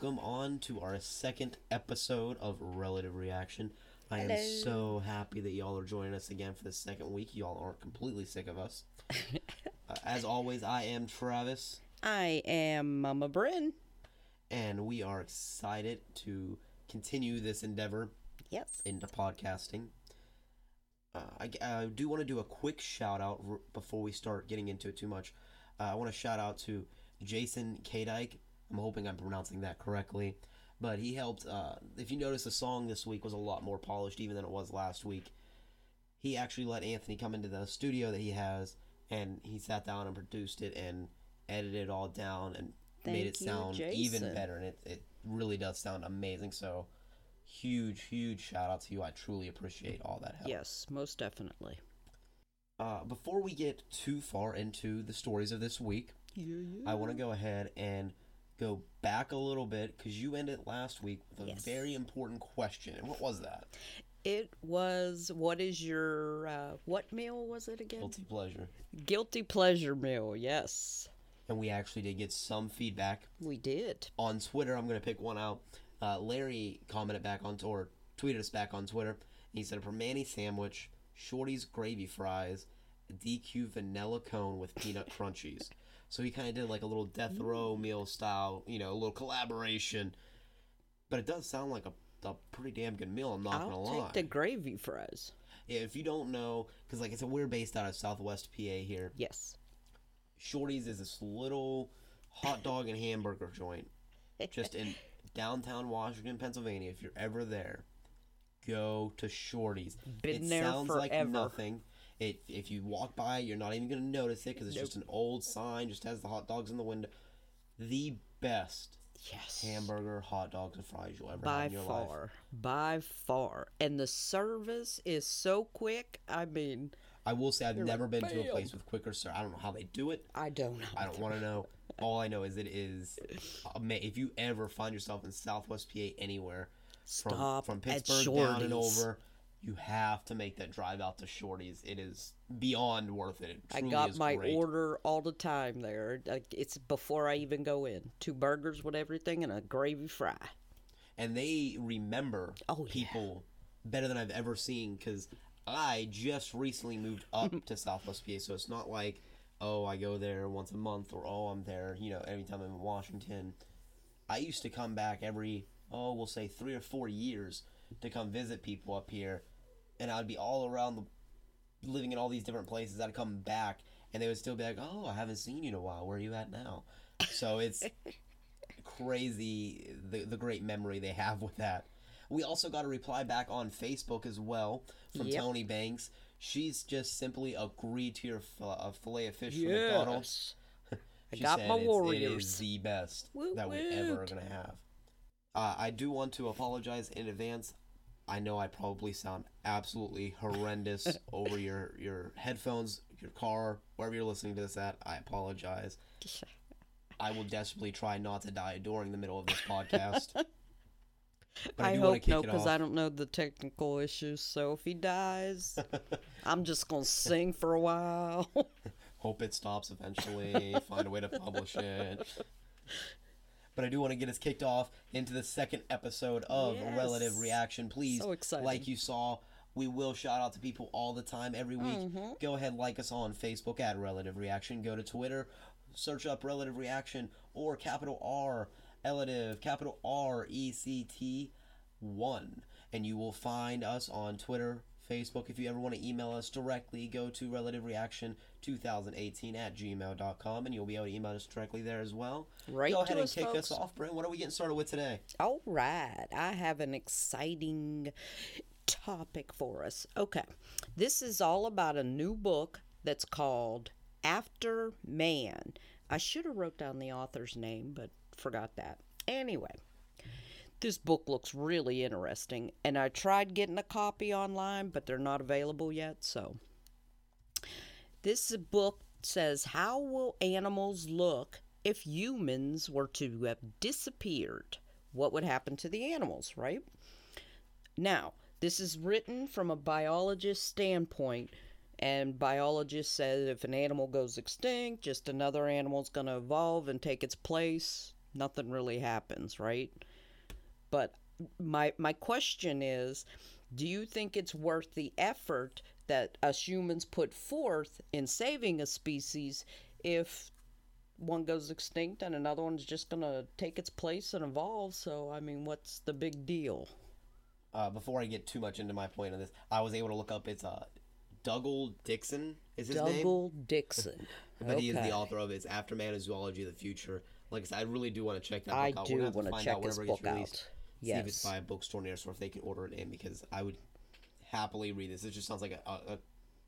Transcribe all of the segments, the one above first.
welcome on to our second episode of Relative Reaction. I am so happy that y'all are joining us again for the second week. Y'all aren't completely sick of us. uh, as always, I am Travis, I am Mama Bryn. and we are excited to continue this endeavor Yes. into podcasting. Uh, I, I do want to do a quick shout out r- before we start getting into it too much. Uh, I want to shout out to Jason Kadike. I'm hoping I'm pronouncing that correctly. But he helped. Uh, if you notice, the song this week was a lot more polished even than it was last week. He actually let Anthony come into the studio that he has, and he sat down and produced it and edited it all down and made it Thank sound even better. And it, it really does sound amazing. So, huge, huge shout out to you. I truly appreciate all that help. Yes, most definitely. Uh, before we get too far into the stories of this week, I want to go ahead and go back a little bit because you ended last week with a Yes. very important question. And what was that? It was what is your uh, what meal was it again? Guilty pleasure. Guilty pleasure meal. Yes, And we actually did get some feedback we did. on Twitter. I'm going to pick one out. Uh, Larry commented back on, or tweeted us back on Twitter. He said, "Primanti sandwich, Shorty's gravy fries, DQ vanilla cone with peanut crunchies." So he kind of did like a little death mm. row meal style, you know, a little collaboration. But it does sound like a, a pretty damn good meal. I'm not I'll gonna lie. take the gravy fries. Yeah, if you don't know, because like I said, we're based out of Southwest PA here. Yes. Shorty's is this little hot dog and hamburger joint just in downtown Washington, Pennsylvania. If you're ever there, go to Shorty's. Been it there sounds like forever. nothing. It, if you walk by, you're not even going to notice it because it's just an old sign, just has the hot dogs in the window. The best Yes. hamburger, hot dogs, and fries you'll ever have By in your life. far. By far. And the service is so quick. I mean, I will say I've never like, been to a place with quicker service. I don't know how they do it. I don't know. I don't want to know. All I know is it is. If you ever find yourself in Southwest PA anywhere, from Stop from Pittsburgh down and over, you have to make that drive out to Shorty's. It is beyond worth it. It I got my great. order all the time there. Like, It's before I even go in. Two burgers with everything and a gravy fry. and they remember Oh, yeah. people better than I've ever seen because I just recently moved up to Southwest PA, so it's not like oh I go there once a month or oh I'm there you know every time I'm in Washington. I used to come back every oh we'll say three or four years to come visit people up here, and I'd be all around the living in all these different places. I'd come back and they would still be like oh I haven't seen you in a while. Where are you at now? So it's crazy the the great memory they have with that. We also got a reply back on Facebook as well from Yep. Tony Banks. She's just simply agreed to your fil- fillet of fish from McDonald's. I got my Warriors. is the best Woot that we ever are woot. gonna have. Uh, I do want to apologize in advance. I know I probably sound absolutely horrendous over your your headphones, your car, wherever you're listening to this at. I apologize. I will desperately try not to die during the middle of this podcast. But I, I do want to hope no, because. I don't know the technical issues. So if he dies, I'm just gonna sing for a while. Hope it stops eventually. find a way to publish it. But I do want to get us kicked off into the second episode of Yes. Relative Reaction. Please, So like you saw, we will shout out to people all the time, every week. Mm-hmm. Go ahead, like us on Facebook at Relative Reaction. Go to Twitter, search up Relative Reaction or capital R, Relative, capital R E C T 1. And you will find us on Twitter, Facebook. If you ever want to email us directly, go to Relative Reaction 2018 at gmail.com and you'll be able to email us directly there as well. Right Go ahead and us, kick us off, Brent. What are we getting started with today? All right, I have an exciting topic for us. Okay, this is all about a new book that's called After Man. I should have wrote down the author's name, but forgot that. Anyway, this book looks really interesting, and I tried getting a copy online, but they're not available yet. So, this book says, How will animals look if humans were to have disappeared? What would happen to the animals, right? Now, this is written from a biologist standpoint, and biologists said if an animal goes extinct, just another animal's going to evolve and take its place. nothing really happens, right? But my my question is, do you think it's worth the effort that us humans put forth in saving a species if one goes extinct and another one's just going to take its place and evolve? So, I mean, what's the big deal? Uh, before I get too much into my point on this, I was able to look up it's uh, Dougal Dixon is his name. Dougal Dixon. But he is the author of it. It's After Man and Zoology of the Future. Like I said, I really do want to check that book I out. Do want to check out his book gets out. See if it's Yes. by a bookstore near us or if they can order it in because I would happily read this. It just sounds like a, a, a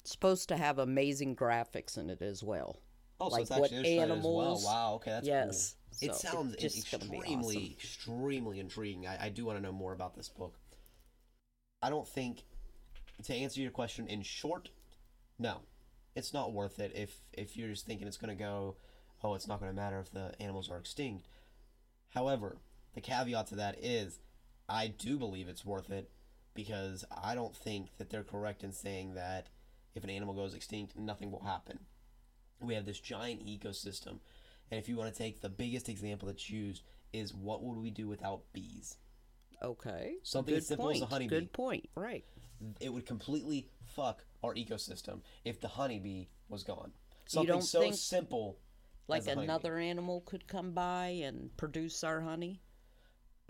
supposed to have amazing graphics in it as well. oh, so Like it's what as well. animals- Wow, okay, that's Yes, cool. It so sounds just extremely, awesome. extremely intriguing. I, I do want to know more about this book. I don't think to answer your question in short, no, it's not worth it. If if you're just thinking it's going to go, oh, it's not going to matter if the animals are extinct. However, the caveat to that is, I do believe it's worth it because I don't think that they're correct in saying that if an animal goes extinct, nothing will happen. We have this giant ecosystem, and if you want to take the biggest example that's used, is what would we do without bees? Okay. Something Good as simple as a point. honeybee. Good point. Right. It would completely fuck our ecosystem if the honeybee was gone. Something don't so think- simple Like as a honeybee. another animal could come by and produce our honey.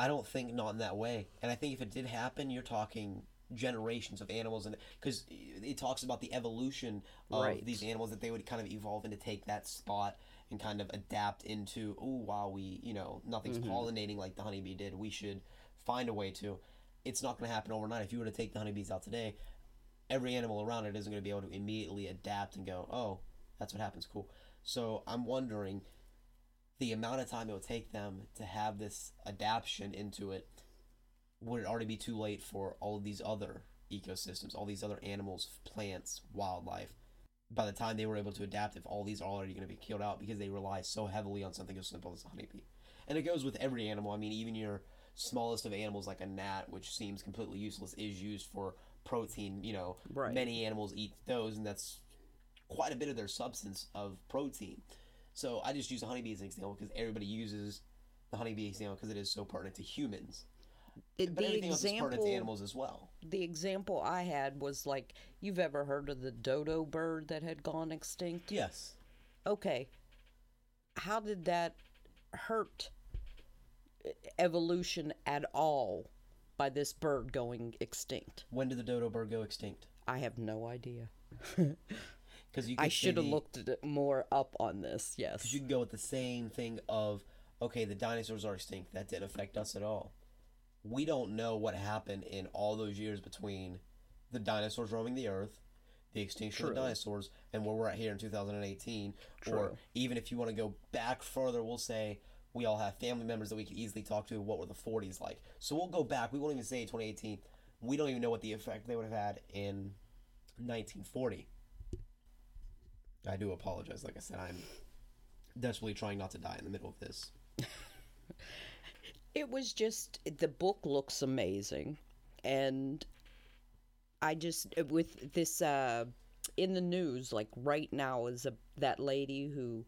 I don't think not in that way. And I think if it did happen, you're talking generations of animals, and because it talks about the evolution of Right. these animals that they would kind of evolve into take that spot and kind of adapt into. Oh wow, we you know nothing's Mm-hmm. pollinating like the honeybee did. We should find a way to. It's not going to happen overnight. If you were to take the honeybees out today, every animal around it isn't going to be able to immediately adapt and go, oh, that's what happens. Cool. So I'm wondering the amount of time it would take them to have this adaptation into it would it already be too late for all of these other ecosystems all these other animals plants wildlife? By the time they were able to adapt if all these are already going to be killed out because they rely so heavily on something as simple as a honeybee. And it goes with every animal. I mean even your smallest of animals like a gnat which seems completely useless is used for protein. You know Right. many animals eat those and that's quite a bit of their substance of protein so I just use the honeybee as an example because everybody uses the honeybee example because it is so pertinent to humans. It- But the everything else is pertinent to animals as well. the example I had was like, you've ever heard of the dodo bird that had gone extinct? Yes. Okay. How did that hurt e- evolution at all by this bird going extinct? When did the dodo bird go extinct? I have no idea. Because you I should have looked more up on this. Yes. you can go with the same thing of okay, the dinosaurs are extinct. That didn't affect us at all. We don't know what happened in all those years between the dinosaurs roaming the earth, the extinction of the dinosaurs, and where we're at here in 2018. Or even if you want to go back further, we'll say we all have family members that we could easily talk to. What were the 40s like? So we'll go back. We won't even say 2018. We don't even know what the effect they would have had in 1940. I do apologize. Like I said, I'm desperately trying not to die in the middle of this. It was just the book looks amazing, and I just with this uh, in the news like right now is a that lady who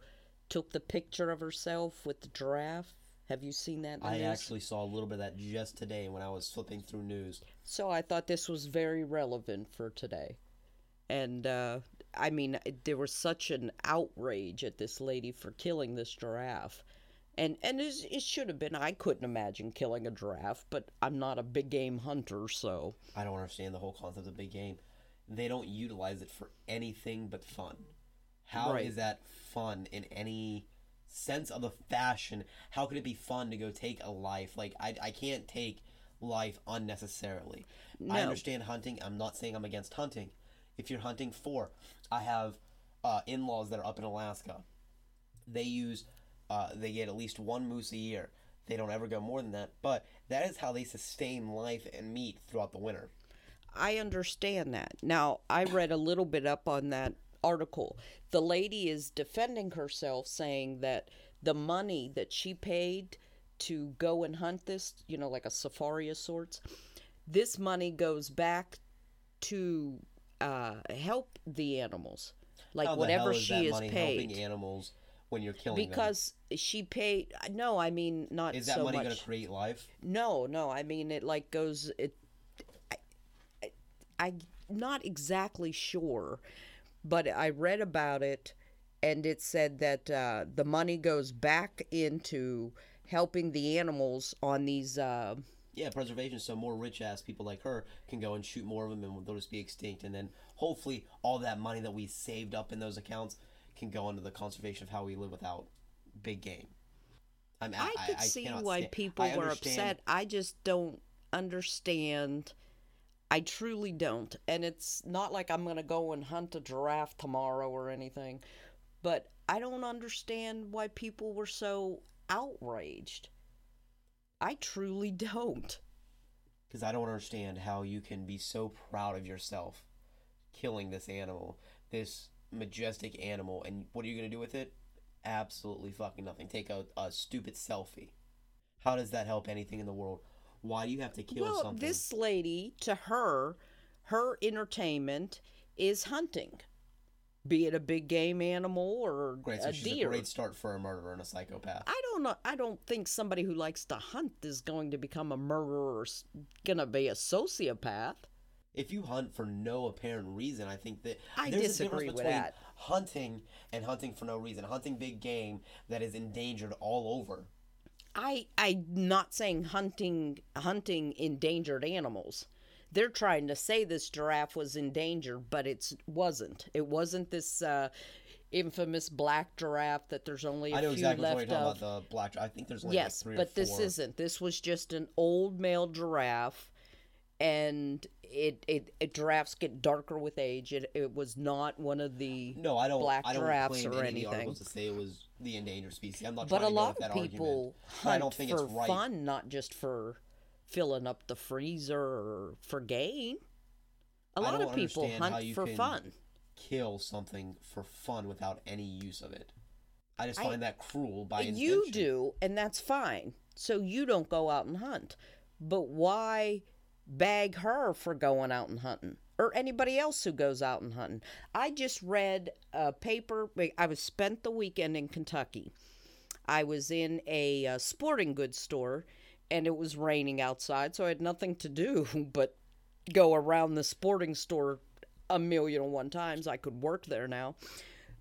took the picture of herself with the giraffe. Have you seen that? I news? actually saw a little bit of that just today when I was flipping through news. So I thought this was very relevant for today. And uh, I mean, there was such an outrage at this lady for killing this giraffe. And and it should have been. I couldn't imagine killing a giraffe, but I'm not a big game hunter, so I don't understand the whole concept of big game. They don't utilize it for anything but fun. How is Right. that fun in any sense of the fashion? How could it be fun to go take a life? Like I, I can't take life unnecessarily. I understand hunting. I'm not saying I'm against hunting. If you're hunting for, I have uh, in-laws that are up in Alaska. They use, uh, they get at least one moose a year. They don't ever go more than that, but that is how they sustain life and meat throughout the winter. I understand that. Now, I read a little bit up on that article. The lady is defending herself, saying that the money that she paid to go and hunt this, you know, like a safari of sorts, this money goes back to uh, help the animals. Like How the whatever hell is she that is money paid. helping animals when you're killing them. because she paid. No, I mean not Is that so money going to create life? No, no. I mean, it like goes. It. I, I, I'm not exactly sure, but I read about it, and it said that uh, the money goes back into helping the animals on these. Uh, Yeah, preservation. So more rich ass people like her can go and shoot more of them, and they'll just be extinct. And then hopefully, all that money that we saved up in those accounts can go into the conservation of how we live without big game. I'm, I could see why sta- people were upset. I just don't understand. I truly don't. And it's not like I'm going to go and hunt a giraffe tomorrow or anything. But I don't understand why people were so outraged. I truly don't. because I don't understand how you can be so proud of yourself killing this animal, this majestic animal, and what are you going to do with it? Absolutely fucking nothing. Take a, a stupid selfie. How does that help anything in the world? Why do you have to kill well, something? this lady, to her, her entertainment is hunting. Be it a big game animal or great, so a she's deer. a great start for a murderer and a psychopath. I don't know. I don't think somebody who likes to hunt is going to become a murderer or gonna be a sociopath. If you hunt for no apparent reason, I think that I there's disagree a difference with between that. hunting and hunting for no reason. Hunting big game that is endangered all over. I I'm not saying hunting hunting endangered animals. They're trying to say this giraffe was endangered, but it's wasn't. It wasn't this uh, infamous black giraffe that there's only a I know few exactly what you're left talking of. about. The black. I think there's like yes, three but this isn't. This was just an old male giraffe, and it, it, it giraffes get darker with age. It, it was not one of the No, I don't. black I don't giraffes claim or any anything. to say it was the endangered species. I'm not But a lot of people argument. Hunt I don't think for it's right. fun, not just for filling up the freezer or for gain. A I lot of people hunt you for can fun. Kill something for fun without any use of it. I just I- find that cruel by You do, and that's fine. So you don't go out and hunt. But why bag her for going out and hunting? Or anybody else who goes out and hunting? I just read a paper. I was spent the weekend in Kentucky. I was in a uh, sporting goods store, and it was raining outside, so I had nothing to do but go around the sporting store a million and one times. I could work there now.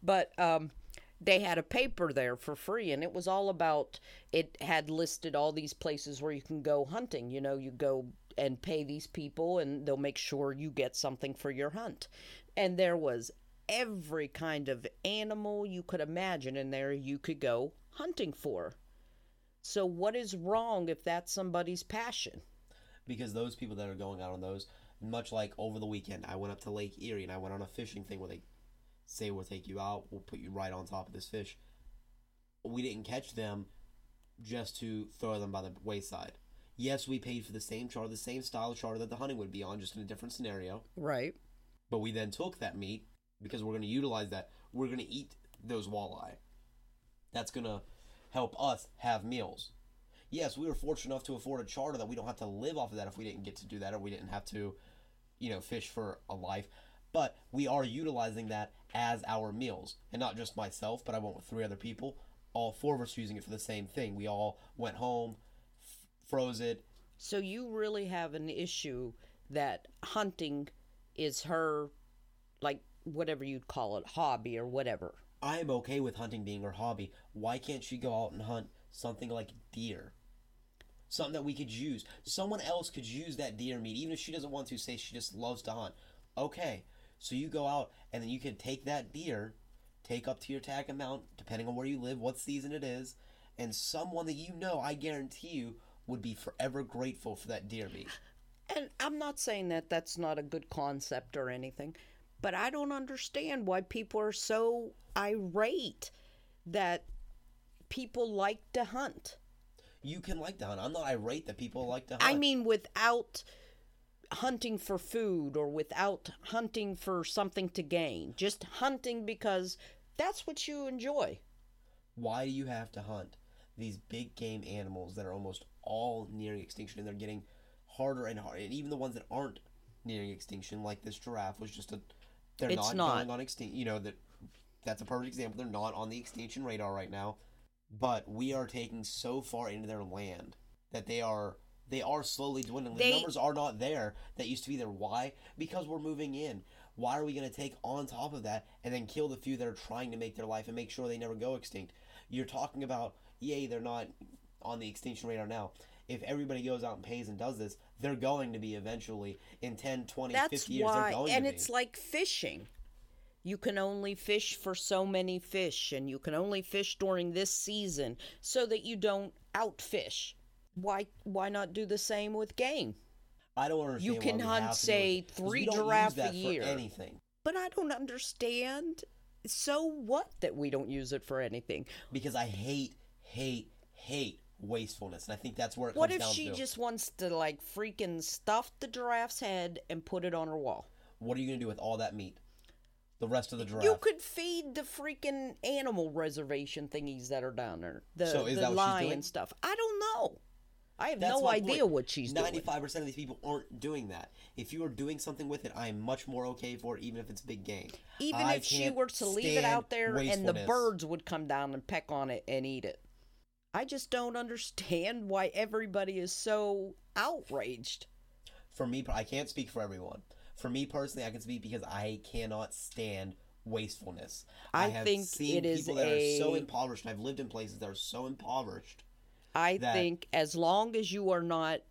But um, they had a paper there for free, and it was all about it had listed all these places where you can go hunting. You know, you go and pay these people, and they'll make sure you get something for your hunt. And there was every kind of animal you could imagine in there you could go hunting for. So, what is wrong if that's somebody's passion? because those people that are going out on those, much like over the weekend, I went up to Lake Erie and I went on a fishing thing where they say we'll take you out, we'll put you right on top of this fish. We didn't catch them just to throw them by the wayside. Yes, we paid for the same charter, the same style of charter that the hunting would be on, just in a different scenario. Right. But we then took that meat because we're going to utilize that. We're going to eat those walleye. That's going to help us have meals. Yes, we were fortunate enough to afford a charter that we don't have to live off of that if we didn't get to do that or we didn't have to, you know, fish for a life. But we are utilizing that as our meals. And not just myself, but I went with three other people. All four of us using it for the same thing. We all went home, f- froze it. So you really have an issue that hunting is her, like whatever you'd call it, hobby or whatever. I am okay with hunting being her hobby. Why can't she go out and hunt something like deer? Something that we could use. Someone else could use that deer meat, even if she doesn't want to. Say she just loves to hunt. Okay, so you go out and then you can take that deer, take up to your tag amount, depending on where you live, what season it is, and someone that you know, I guarantee you, would be forever grateful for that deer meat. And I'm not saying that that's not a good concept or anything, but I don't understand why people are so irate that people like to hunt. You can like to hunt. I'm not irate that people like to hunt. I mean, without hunting for food or without hunting for something to gain, just hunting because that's what you enjoy. why do you have to hunt these big game animals that are almost all nearing extinction and they're getting harder and harder and even the ones that aren't nearing extinction like this giraffe was just a they're It's not, not. going on extinct you know that that's a perfect example. They're not on the extinction radar right now, but we are taking so far into their land that they are they are slowly dwindling. They- the numbers are not there that used to be there. Why? Because we're moving in. Why are we going to take on top of that and then kill the few that are trying to make their life and make sure they never go extinct? You're talking about, yay, they're not on the extinction radar now. If everybody goes out and pays and does this, they're going to be eventually in 10, 20, That's 50 years. why, they're going and to be. it's like fishing. You can only fish for so many fish, and you can only fish during this season so that you don't outfish. Why? Why not do the same with game? I don't understand. You can hunt, say, three we don't use giraffe a year. anything But I don't understand. So what that we don't use it for anything? because I hate, hate, hate wastefulness, and I think that's where it. What if she to. just wants to like freaking stuff the giraffe's head and put it on her wall? What are you gonna do with all that meat? The rest of the giraffe. You could feed the freaking animal reservation thingies that are down there. The, So is the that what she's lion doing? stuff. I don't know. I have That's no idea point. what she's doing. Ninety-five percent of these people aren't doing that. If you are doing something with it, I am much more okay for it, even if it's big game. Even I if she were to leave it out there and the birds would come down and peck on it and eat it. I just don't understand why everybody is so outraged. For me, I can't speak for everyone. For me personally, I can speak because I cannot stand wastefulness. I have think seen it is people that are so impoverished. I've lived in places that are so impoverished. I that- think as long as you are not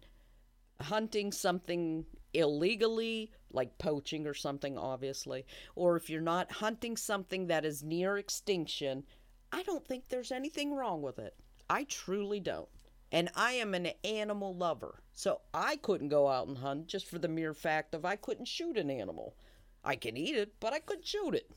hunting something illegally, like poaching or something, obviously, or if you're not hunting something that is near extinction, I don't think there's anything wrong with it. I truly don't. And I am an animal lover, so I couldn't go out and hunt just for the mere fact of I couldn't shoot an animal. I can eat it, but I couldn't shoot it.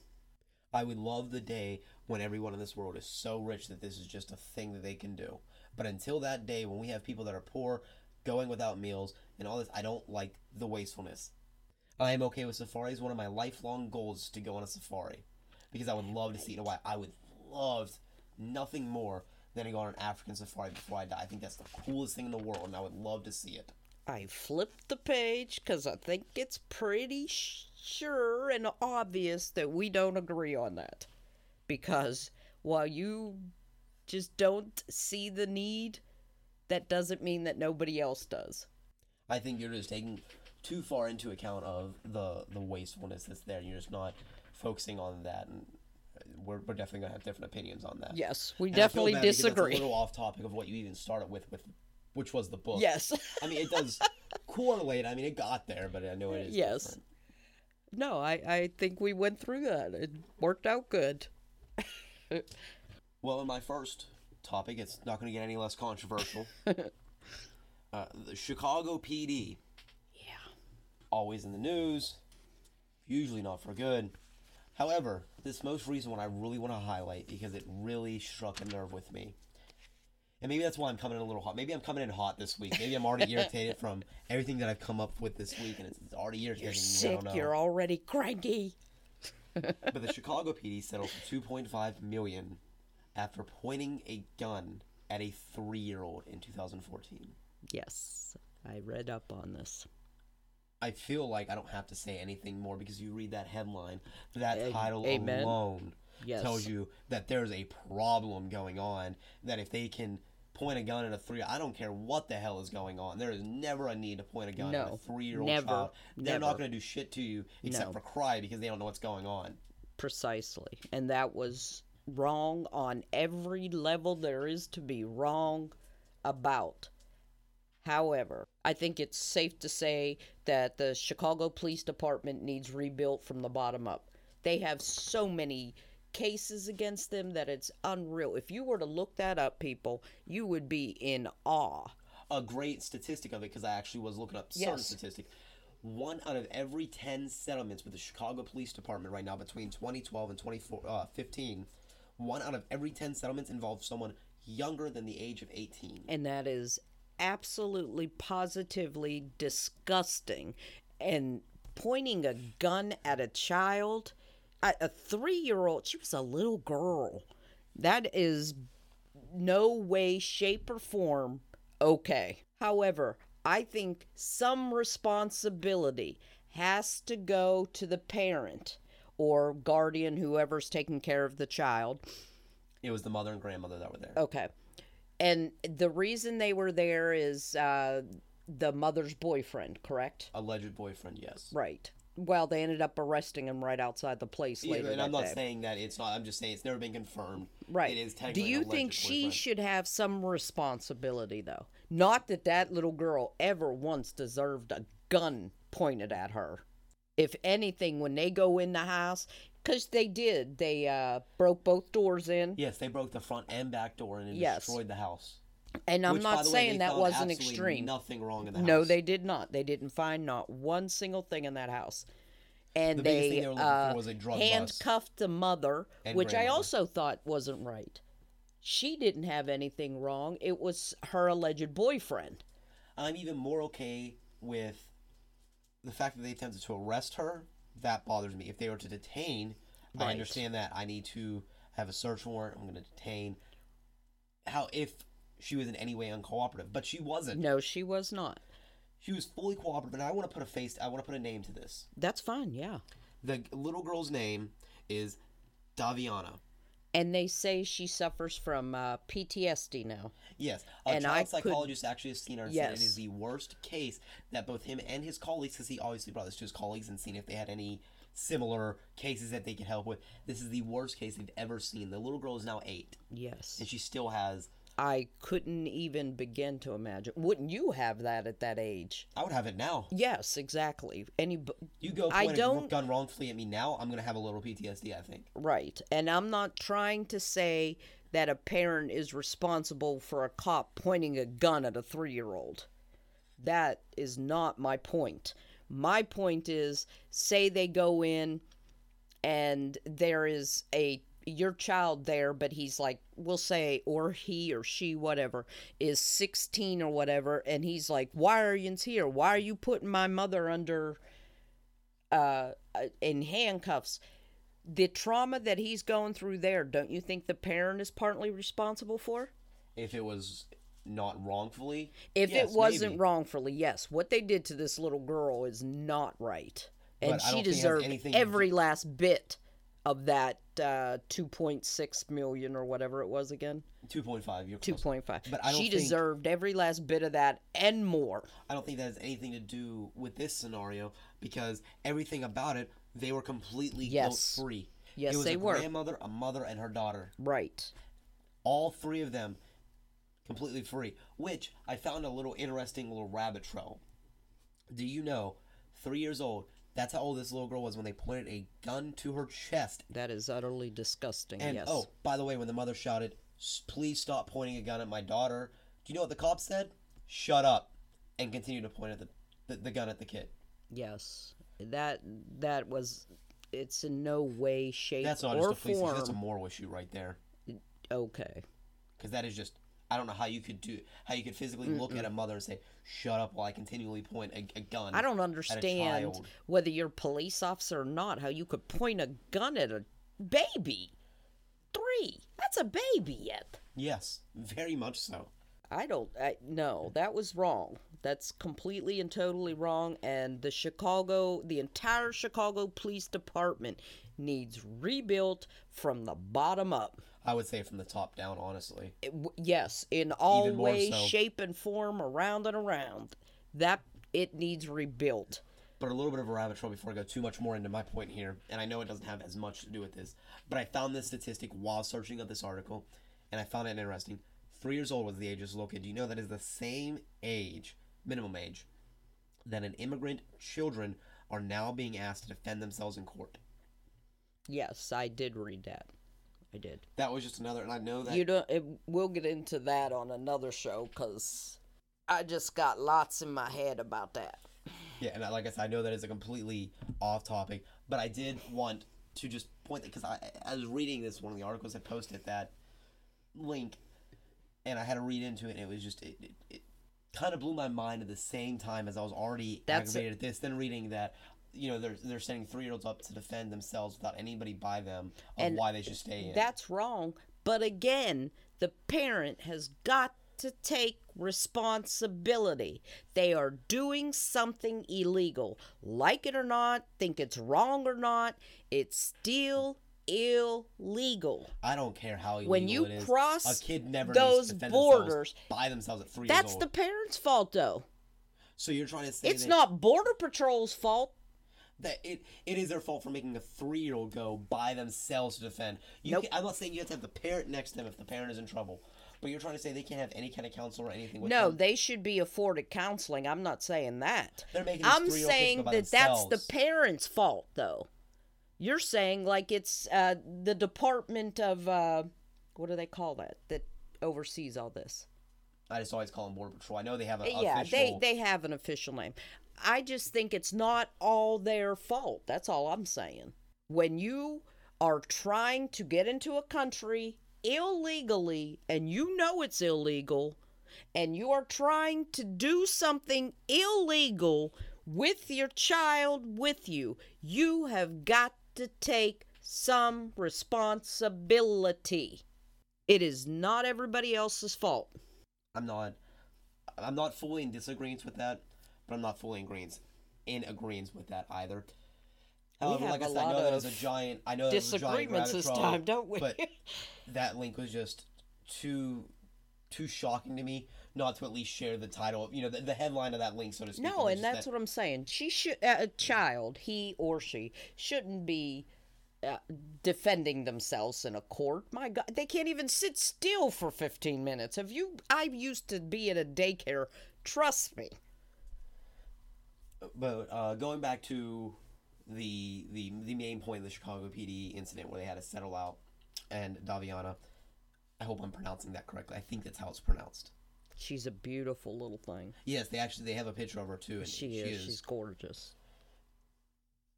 I would love the day when everyone in this world is so rich that this is just a thing that they can do. But until that day, when we have people that are poor, going without meals, and all this, I don't like the wastefulness. I am okay with safaris. One of my lifelong goals is to go on a safari because I would love to see. You know why? I would love nothing more than to go on an African safari before I die. I think that's the coolest thing in the world, and I would love to see it. I flipped the page because I think it's pretty sh- sure and obvious that we don't agree on that. Because while you just don't see the need, that doesn't mean that nobody else does. I think you're just taking too far into account of the the wastefulness that's there. You're just not focusing on that, and we're, we're definitely gonna have different opinions on that. Yes, we And definitely bad because that's disagree. a little off topic of what you even started with, with which was the book. Yes. I mean it does correlate. I mean it got there, but I know it is. Yes. different. no, I, I think we went through that. It worked out good. Well, in my first topic, it's not going to get any less controversial. uh, the Chicago PD, Yeah. always in the news, usually not for good. However, this most recent one I really want to highlight because it really struck a nerve with me. And maybe that's why I'm coming in a little hot. Maybe I'm coming in hot this week. Maybe I'm already irritated from everything that I've come up with this week, and it's, it's already irritating. You're sick. You're already cranky. but the Chicago PD settled for 2.5 million after pointing a gun at a three-year-old in 2014. Yes, I read up on this. I feel like I don't have to say anything more because you read that headline, that A- title amen. alone Yes. tells you that there's a problem going on. That if they can point a gun at a three, I don't care what the hell is going on. There is never a need to point a gun at a three-year-old never, child. They're not going to do shit to you except No. for cry because they don't know what's going on. Precisely. And that was wrong on every level there is to be wrong about. However, I think it's safe to say that the Chicago Police Department needs rebuilt from the bottom up. They have so many cases against them that it's unreal. If you were to look that up, people, you would be in awe. a great statistic of it because I actually was looking up certain Yes. statistic. One out of every 10 settlements with the Chicago Police Department right now between 2012 and 2015, uh, one out of every 10 settlements involves someone younger than the age of 18. and that is absolutely positively disgusting and pointing a gun at a child a, a three-year-old she was a little girl that is no way shape or form okay however i think some responsibility has to go to the parent or guardian, whoever's taking care of the child. It was the mother and grandmother that were there. Okay. And the reason they were there is uh, the mother's boyfriend, correct? Alleged boyfriend, yes. Right. Well, they ended up arresting him right outside the place Yeah, later and I'm not day. saying that it's not. I'm just saying it's never been confirmed. Right. It is Do you think she boyfriend. should have some responsibility, though? Not that that little girl ever once deserved a gun pointed at her. If anything, when they go in the house, because they did, they uh, broke both doors in. Yes, they broke the front and back door and Yes. destroyed the house. And I'm Which, not the way, saying they that wasn't extreme. Nothing wrong in the house. No, they did not. They didn't find not one single thing in that house. And The they, they uh, for was a drug handcuffed the mother, which I also thought wasn't right. She didn't have anything wrong. It was her alleged boyfriend. I'm even more okay with the fact that they attempted to arrest her. That bothers me. If they were to detain, I understand that. I need to have a search warrant. I'm going to detain. How if she was in any way uncooperative, but she wasn't. No, she was not. She was fully cooperative, and I want to put a face. I want to put a name to this. That's fine, yeah. The little girl's name is Daviana. And they say she suffers from uh, PTSD now. Yes, a And child I could- psychologist actually has seen her and said it Yes. is the worst case that both him and his colleagues, because he obviously brought this to his colleagues and seen if they had any similar cases that they could help with. This is the worst case they've ever seen. The little girl is now eight, Yes. and she still has. I couldn't even begin to imagine. Wouldn't you have that at that age? I would have it now. Yes, exactly. Any You go I point a don't- gun wrongfully at me now, I'm gonna have a little PTSD. I think. Right. And I'm not trying to say that a parent is responsible for a cop pointing a gun at a three year old. That is not my point. My point is say they go in and there is a your child there but he's like we'll say or he or she whatever is 16 or whatever and he's like why are you here why are you putting my mother under uh in handcuffs the trauma that he's going through there, don't you think the parent is partly responsible for? If it was not wrongfully, If yes, it wasn't maybe. wongfully, yes. What they did to this little girl is not right. And she don't think it has deserved anything to every last bit of that uh, 2.6 million or whatever it was again. 2.5 you're 2.5 But I don't she think- deserved every last bit of that and more. I don't think that has anything to do with this scenario because everything about it, they were completely Yes. guilt free. Yes, it was they a were. grandmother, a mother, and her daughter. Right. All three of them completely free. Which I found a little interesting little rabbit trail. Do you know, three years old, that's how old this little girl was when they pointed a gun to her chest. That is utterly disgusting. And yes. oh, by the way, when the mother shouted, please stop pointing a gun at my daughter, do you know what the cop said? Shut up. And continued to point at the, the, the gun at the kid. Yes. That that was it's in no way shape That's not or just a police issue. form. That's a moral issue right there. Okay. Because that is just I don't know how you could do how you could physically look at a mother and say, "Shut up," while I continually point a, a gun. I don't understand whether you're a police officer or not, how you could point a gun at a baby. Three. That's a baby yet. Yes, very much so. I don't. I, no, that was wrong. That's completely and totally wrong. And the Chicago, the entire Chicago Police Department needs rebuilt from the bottom up. I would say from the top down, honestly. It yes, in all Even ways, so. shape, and form, around and around. That it needs rebuilt. But a little bit of a rabbit trail before I go too much more into my point here, and I know it doesn't have as much to do with this, but I found this statistic while searching up this article, and I found it interesting. Three years old was the age of little kid. Do you know that is the same age, minimum age, that an immigrant children are now being asked to defend themselves in court? Yes, I did read that. I did. That was just another, and I know that You don't. It, we'll get into that on another show because I just got lots in my head about that. Yeah, and I- like I said, I know that is a completely off topic, but I did want to just point that because I, I was reading this one of the articles I posted that link, and I had to read into it, and it was just it, it, it kind of blew my mind at the same time as I was already That's- aggravated at this. Then reading that you know they're they're sending three year olds up to defend themselves without anybody by them of And why they should stay in. That's wrong. But again, the parent has got to take responsibility. They are doing something illegal. Like it or not, think it's wrong or not, it's still illegal. I don't care how illegal When you it is. cross a kid never those borders, by themselves at three That's the parents' fault, though. so you're trying to say It's that, not Border Patrol's fault. That it, it is their fault for making a three year old go by themselves to defend. You Nope. can, I'm not saying you have to have the parent next to them if the parent is in trouble, but you're trying to say they can't have any kind of counsel or anything with No, them. they should be afforded counseling. I'm not saying that. They're making I'm saying that that's the parents' fault, though. You're saying like it's uh, the Department of uh, what do they call that that oversees all this? I just always call them border patrol. I know they have a yeah, official. they they have an official name. I just think it's not all their fault. That's all I'm saying. When you are trying to get into a country illegally and you know it's illegal and you are trying to do something illegal with your child with you, you have got to take some responsibility. It is not everybody else's fault. I'm not. I'm not fully in disagreement with that, but I'm not fully in agreement in agreement with that either. However, like I said, I know that was a giant. I know that was a giant Disagreements this time, don't we? But that link was just too too shocking to me not to at least share the title. You know, the, the headline of that link, so to speak. No, and that's what I'm saying. She should a child, he or she shouldn't be uh, defending themselves in a court. My God, they can't even sit still for 15 minutes. Have you? I used to be at a daycare. Trust me. But uh, going back to the the the main point of the Chicago PD incident where they had to settle out, and Daviana, I hope I'm pronouncing that correctly. I think that's how it's pronounced. She's a beautiful little thing. Yes, they actually they have a picture of her too, and She, is. She's gorgeous.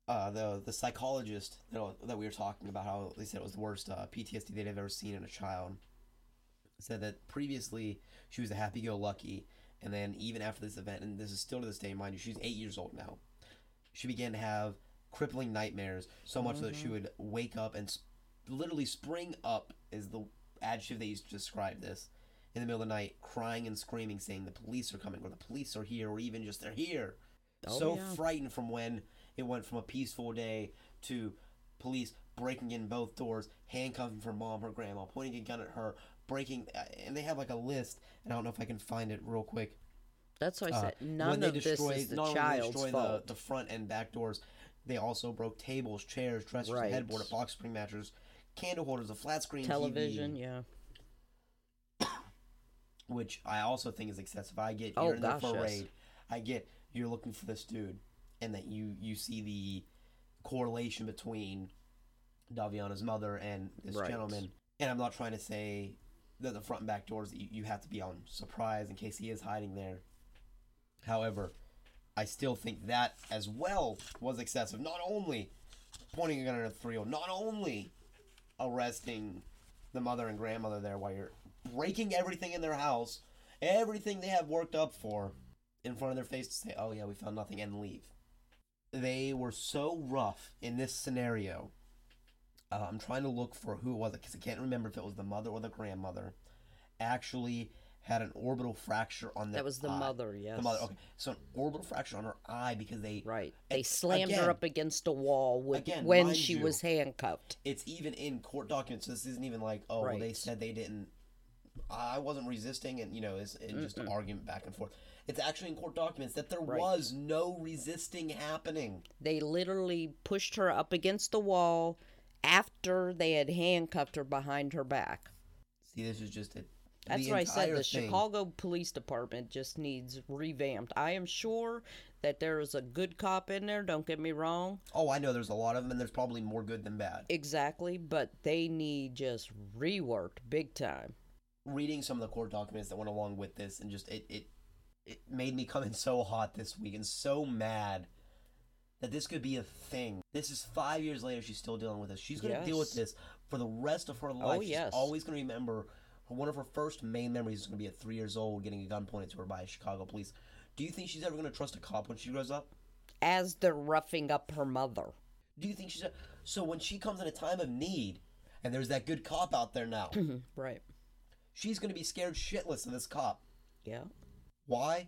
uh, the the psychologist that, that we were talking about how they said it was the worst uh, PTSD they'd ever seen in a child said that previously she was a happy-go-lucky, and then even after this event, and this is still to this day, mind you, she's eight years old now. She began to have crippling nightmares so much that she mm-hmm. would wake up and s- literally spring up is the adjective they used to describe this in the middle of the night, crying and screaming, saying the police are coming or the police are here or even just they're here. Oh, so yeah. frightened from when it went from a peaceful day to police breaking in both doors, handcuffing her mom, her grandma, pointing a gun at her, breaking, uh, and they have like a list. And I don't know if I can find it real quick. That's why I Uh, said when none of this is the child's destroy fault. The, the front and back doors, they also broke tables, chairs, dressers, Right. headboard, a box spring mattress, candle holders, a flat screen Television, TV, yeah. which I also think is excessive. I get Oh, you're in the gosh, yes. I get you're looking for this dude, and that you you see the correlation between Daviana's mother and this Right. gentleman. And I'm not trying to say that the front and back doors that you, you have to be on surprise in case he is hiding there. However, I still think that as well was excessive. Not only pointing a gun at a three year not only arresting the mother and grandmother there while you're breaking everything in their house, everything they have worked up for, in front of their face to say, oh yeah, we found nothing, and leave. They were so rough in this scenario. Uh, I'm trying to look for who it was because I can't remember if it was the mother or the grandmother. Actually, had an orbital fracture on their That was the eye. mother, yes. The mother. Okay, so an orbital fracture on her eye because they. Right. They slammed again- her up against a wall with, again, when she you, was handcuffed. It's even in court documents. So this isn't even like, oh, well, they said they didn't. I wasn't resisting, and you know, it's, it's just an argument back and forth. It's actually in court documents that there Right. was no resisting happening. They literally pushed her up against the wall after they had handcuffed her behind her back. See, this is just a. That's why I said the thing- Chicago Police Department just needs revamped. I am sure that there is a good cop in there, don't get me wrong. Oh, I know there's a lot of them, and there's probably more good than bad. Exactly, but they need just reworked big time. reading some of the court documents that went along with this and just it it it made me come in so hot this week and so mad that this could be a thing. This is five years later. She's still dealing with this. She's going to deal with this for the rest of her oh, life. She's yes. always going to remember her, one of her first main memories is going to be at three years old getting a gun pointed to her by Chicago police. Do you think she's ever going to trust a cop when she grows up? As they're roughing up her mother. Do you think she's a, so when she comes in a time of need and there's that good cop out there now? Mm-hmm. Right. she's going to be scared shitless of this cop. Yeah. Why?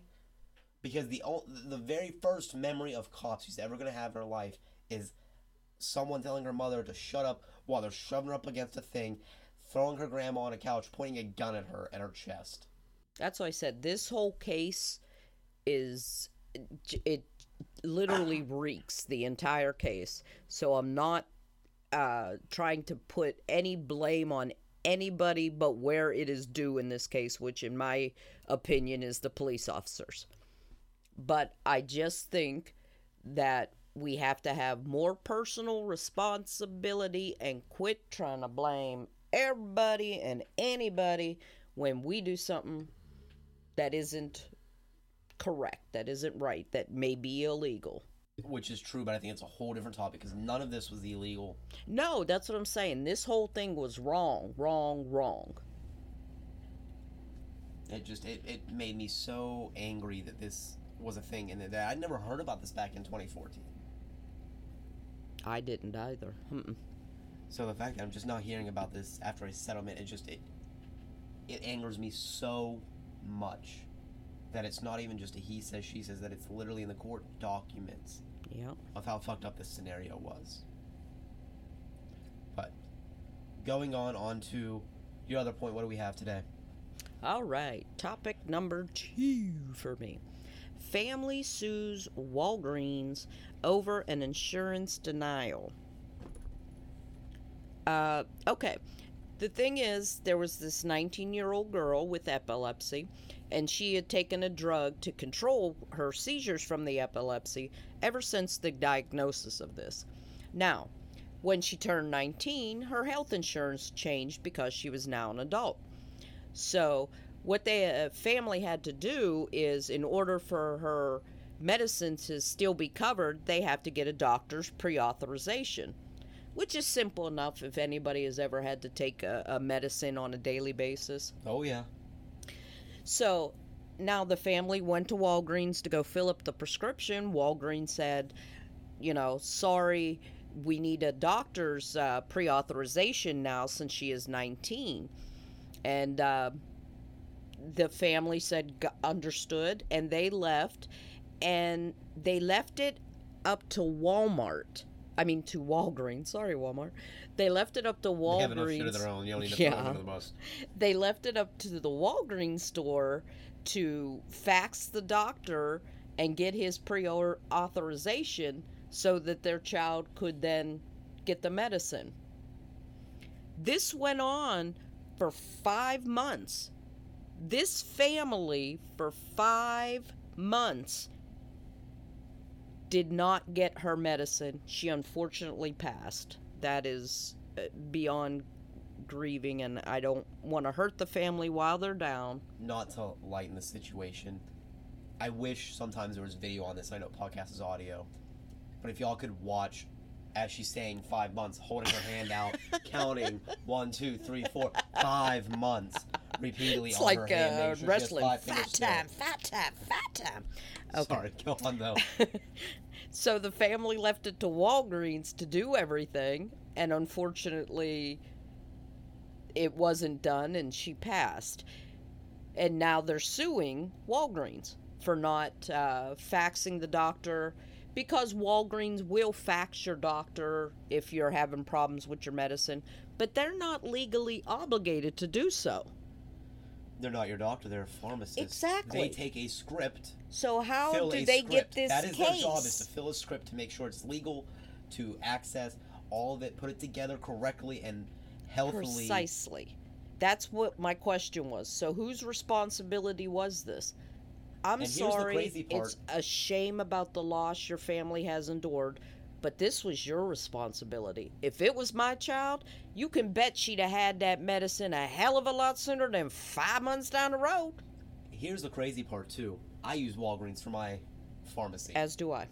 Because the the very first memory of cops she's ever going to have in her life is someone telling her mother to shut up while they're shoving her up against a thing, throwing her grandma on a couch, pointing a gun at her at her chest. That's why I said this whole case is it literally reeks the entire case. So I'm not uh, trying to put any blame on anybody but where it is due in this case, which in my opinion is the police officers. But I just think that we have to have more personal responsibility and quit trying to blame everybody and anybody when we do something that isn't correct, that isn't right, that may be illegal. Which is true, but I think it's a whole different topic because none of this was illegal. No, that's what I'm saying. This whole thing was wrong, wrong, wrong. It just it, it made me so angry that this was a thing and that I'd never heard about this back in 2014. I didn't either. Mm-mm. So the fact that I'm just not hearing about this after a settlement, it just it it angers me so much that it's not even just a he says she says that it's literally in the court documents Yeah. of how fucked up this scenario was. But going on on to your other point, what do we have today? All right. Topic number two for me. Family sues Walgreens over an insurance denial. Uh, okay. The thing is, there was this 19 year old girl with epilepsy, and she had taken a drug to control her seizures from the epilepsy ever since the diagnosis of this. Now, when she turned 19, her health insurance changed because she was now an adult. So, what the uh, family had to do is, in order for her medicine to still be covered, they have to get a doctor's pre authorization, which is simple enough if anybody has ever had to take a, a medicine on a daily basis. Oh yeah. So now the family went to Walgreens to go fill up the prescription. Walgreens said, you know, sorry, we need a doctor's uh, pre authorization now since she is 19. And uh, the family said, "G- understood, and they left. And they left it up to Walmart. I mean, to Walgreens. Sorry, Walmart. They left it up to They have enough shit of Walgreens their own. You need Yeah. the bus. they left it up to the Walgreens store to fax the doctor and get his pre authorization so that their child could then get the medicine. This went on for five months. This family, for five months, did not get her medicine. She unfortunately passed. That is uh, beyond grieving, and I don't want to hurt the family while they're down. Not to lighten the situation. I wish sometimes there was video on this. I know podcast is audio, but if y'all could watch as she's saying five months, holding her hand out, counting one, two, three, four, five months repeatedly It's on like her hand, uh, making sure she has wrestling. Fat time, fat time, fat time. Okay. Sorry, go on though. So the family left it to Walgreens to do everything, and unfortunately, it wasn't done, and she passed. And now they're suing Walgreens for not uh, faxing the doctor because Walgreens will fax your doctor if you're having problems with your medicine, but they're not legally obligated to do so. They're not your doctor; they're a pharmacist. Exactly. They take a script So how do they script. get this That is case? their job: is to fill a script to make sure it's legal, to access all of it, put it together correctly and healthily. Precisely. That's what my question was. So whose responsibility was this? I'm And here's the sorry. It's a shame about the loss your family has endured, but this was your responsibility. If it was my child, you can bet she'd have had that medicine a hell of a lot sooner than five months down the road. Here's the crazy part too. I use Walgreens for my pharmacy. As do I.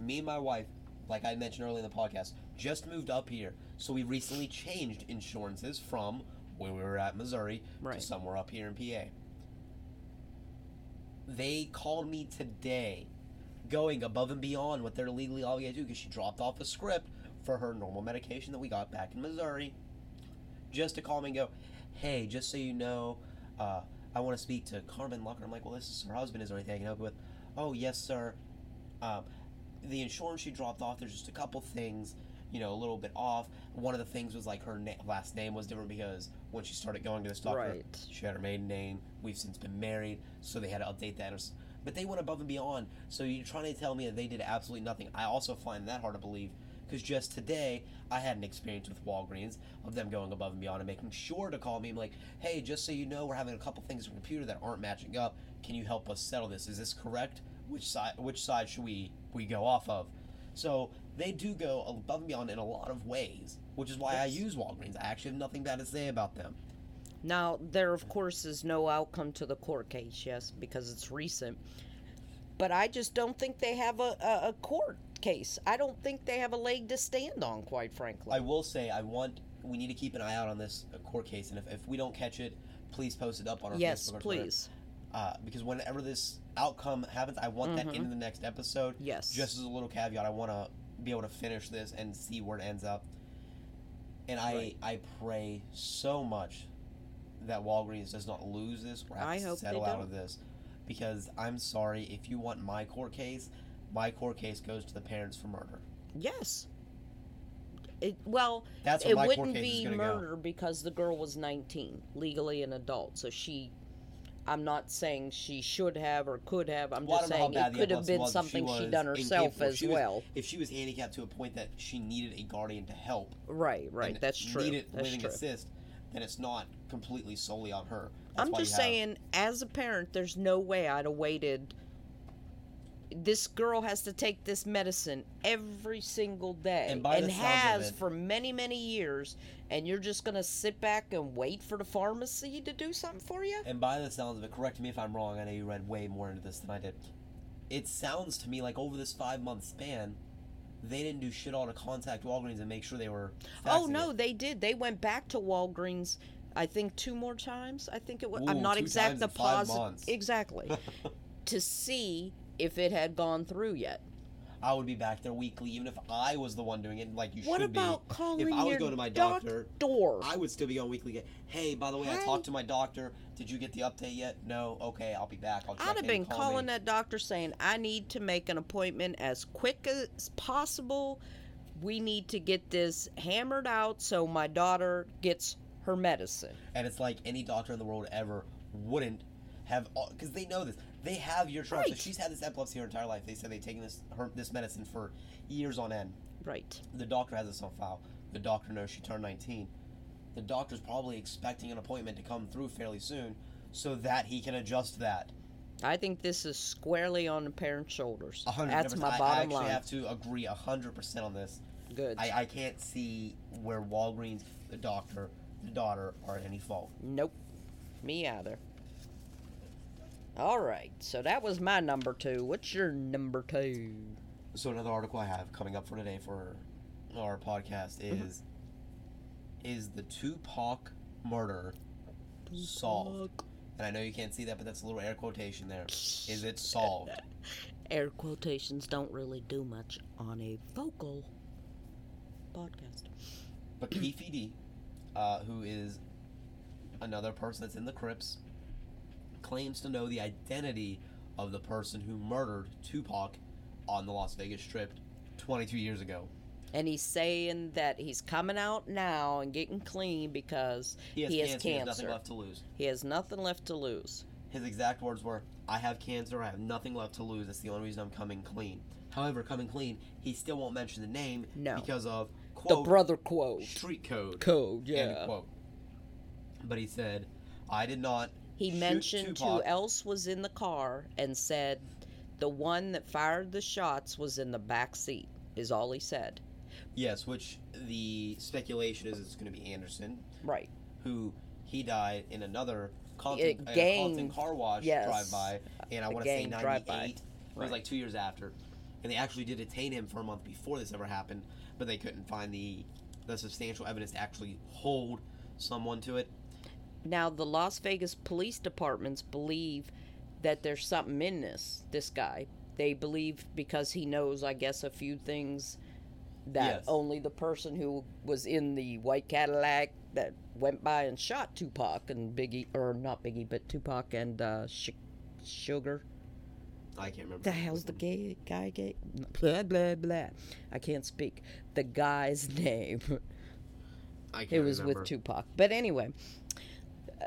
Me and my wife, like I mentioned earlier in the podcast, just moved up here, so we recently changed insurances from where we were at Missouri Right. to somewhere up here in PA. They called me today, going above and beyond what they're legally obligated to, do because she dropped off a script for her normal medication that we got back in Missouri, just to call me and go, hey, just so you know, uh, I want to speak to Carmen Lucker. I'm like, well, this is her husband. Is there anything I can help you with? Oh, yes, sir. Um, the insurance she dropped off, there's just a couple things, you know, a little bit off. One of the things was like her na- last name was different because when she started going to this doctor, Right. she had her maiden name. We've since been married, so they had to update that. But they went above and beyond. So you're trying to tell me that they did absolutely nothing. I also find that hard to believe because just today I had an experience with Walgreens of them going above and beyond and making sure to call me and like, hey, just so you know, we're having a couple things on the computer that aren't matching up. Can you help us settle this? Is this correct? Which side? Which side should we we go off of? So they do go above and beyond in a lot of ways, which is why I use Walgreens. I actually have nothing bad to say about them. Now, there, of course, is no outcome to the court case, yes, because it's recent. But I just don't think they have a, a, a court case. I don't think they have a leg to stand on, quite frankly. I will say I want we need to keep an eye out on this uh, court case, and if, if we don't catch it, please post it up on our yes, Facebook Twitter. please. Uh, because whenever this outcome happens, I want that into the next episode. Mm-hmm. Yes. Just as a little caveat, I want to be able to finish this and see where it ends up. And I Right. I pray so much that Walgreens does not lose this or have I to settle out of this, because I'm sorry if you want my court case, my court case goes to the parents for murder. Yes. It, well, That's it wouldn't be gonna go. murder because the girl was 19, legally an adult. So she, I'm not saying she should have or could have. I'm Well, just don't know how saying it could have been was something she she done herself. If as she was- well. If she was handicapped to a point that she needed a guardian to help, Right, right. That's true. needed That's living true. assist, then it's not completely solely on her. That's I'm just saying, as a parent, there's no way I'd have waited. This girl has to take this medicine every single day And by the has it- for many, many years, and you're just going to sit back and wait for the pharmacy to do something for you? And by the sounds of it, correct me if I'm wrong. I know you read way more into this than I did. It sounds to me like over this five month span, they didn't do shit all to contact Walgreens and make sure they were. Oh no, it. they did. They went back to Walgreens. I think two more times. I think it was. Ooh, I'm not exact the positive exactly to see if it had gone through yet. I would be back there weekly, even if I was the one doing it, like you What should about be. calling if I was going to my doctor? doctor, I would still be going weekly. Hey, by the way, I talked to my doctor. Did you get the update yet? No. Okay, I'll be back. I'll I'd have been call calling me. that doctor saying, I need to make an appointment as quick as possible. We need to get this hammered out so my daughter gets her medicine. And it's like any doctor in the world ever wouldn't have, because they know this. They have your. So Right. she's had this epilepsy her entire life. They said they've taken this her this medicine for years on end. Right. The doctor has this on file. The doctor knows she turned 19. The doctor's probably expecting an appointment to come through fairly soon, so that he can adjust that. I think this is squarely on the parent's shoulders. A hundred That's percent. my I- I bottom actually line. have to agree hundred percent on this. Good. I, I can't see where Walgreens, the doctor, the daughter are at any fault. Nope. Me either. All right. So that was my number two. What's your number two? So another article I have coming up for today for our podcast Mm-hmm. is is the Tupac murder solved? And I know you can't see that, but that's a little air quotation there. Is it solved? Air quotations don't really do much on a vocal podcast. But Keefe D, uh, who is another person that's in the Crips, claims to know the identity of the person who murdered Tupac on the Las Vegas Strip 22 years ago. And he's saying that he's coming out now and getting clean because He has, he has cancer, He has nothing left to lose. He has nothing left to lose. His exact words were, I have cancer, I have nothing left to lose. That's the only reason I'm coming clean. However, coming clean, he still won't mention the name No. because of, quote, The brother quote. street code. Code, yeah. End quote. But he said, I did not. He mentioned who else was in the car and said the one that fired the shots was in the back seat, is all he said. Yes, which the speculation is it's going to be Anderson, Right. who he died in another Compton, gang- Compton car wash yes, drive-by, and I want to say 98. drive-by. It was like two years after, and they actually did detain him for a month before this ever happened, but they couldn't find the the substantial evidence to actually hold someone to it. Now, the Las Vegas police departments believe that there's something in this, this guy. They believe because he knows, I guess, a few things that Yes. only the person who was in the white Cadillac that went by and shot Tupac and Biggie, or not Biggie, but Tupac and uh, Sh- Sugar. I can't remember. The hell's the gay guy? Gay? Blah blah blah. I can't speak. The guy's name. I can't It was remember. with Tupac. But anyway,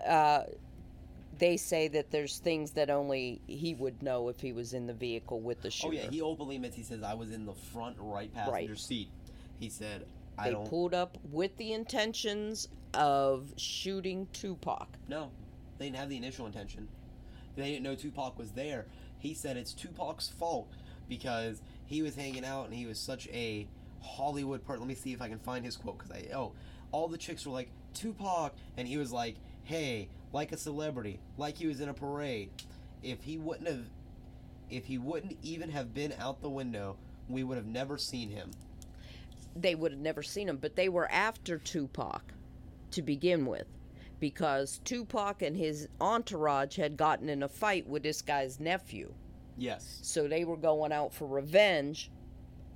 uh, they say that there's things that only he would know if he was in the vehicle with the Oh shooter. yeah, he openly admits. He says I was in the front right passenger Right. seat. He said I they don't. pulled up with the intentions of shooting Tupac. No, they didn't have the initial intention. They didn't know Tupac was there. He said it's Tupac's fault because he was hanging out and he was such a Hollywood part. Let me see if I can find his quote because I oh, all the chicks were like Tupac, and he was like, hey, like a celebrity, like he was in a parade. If he wouldn't have, if he wouldn't even have been out the window, we would have never seen him. They would have never seen him, but they were after Tupac to begin with because Tupac and his entourage had gotten in a fight with this guy's nephew. Yes. So they were going out for revenge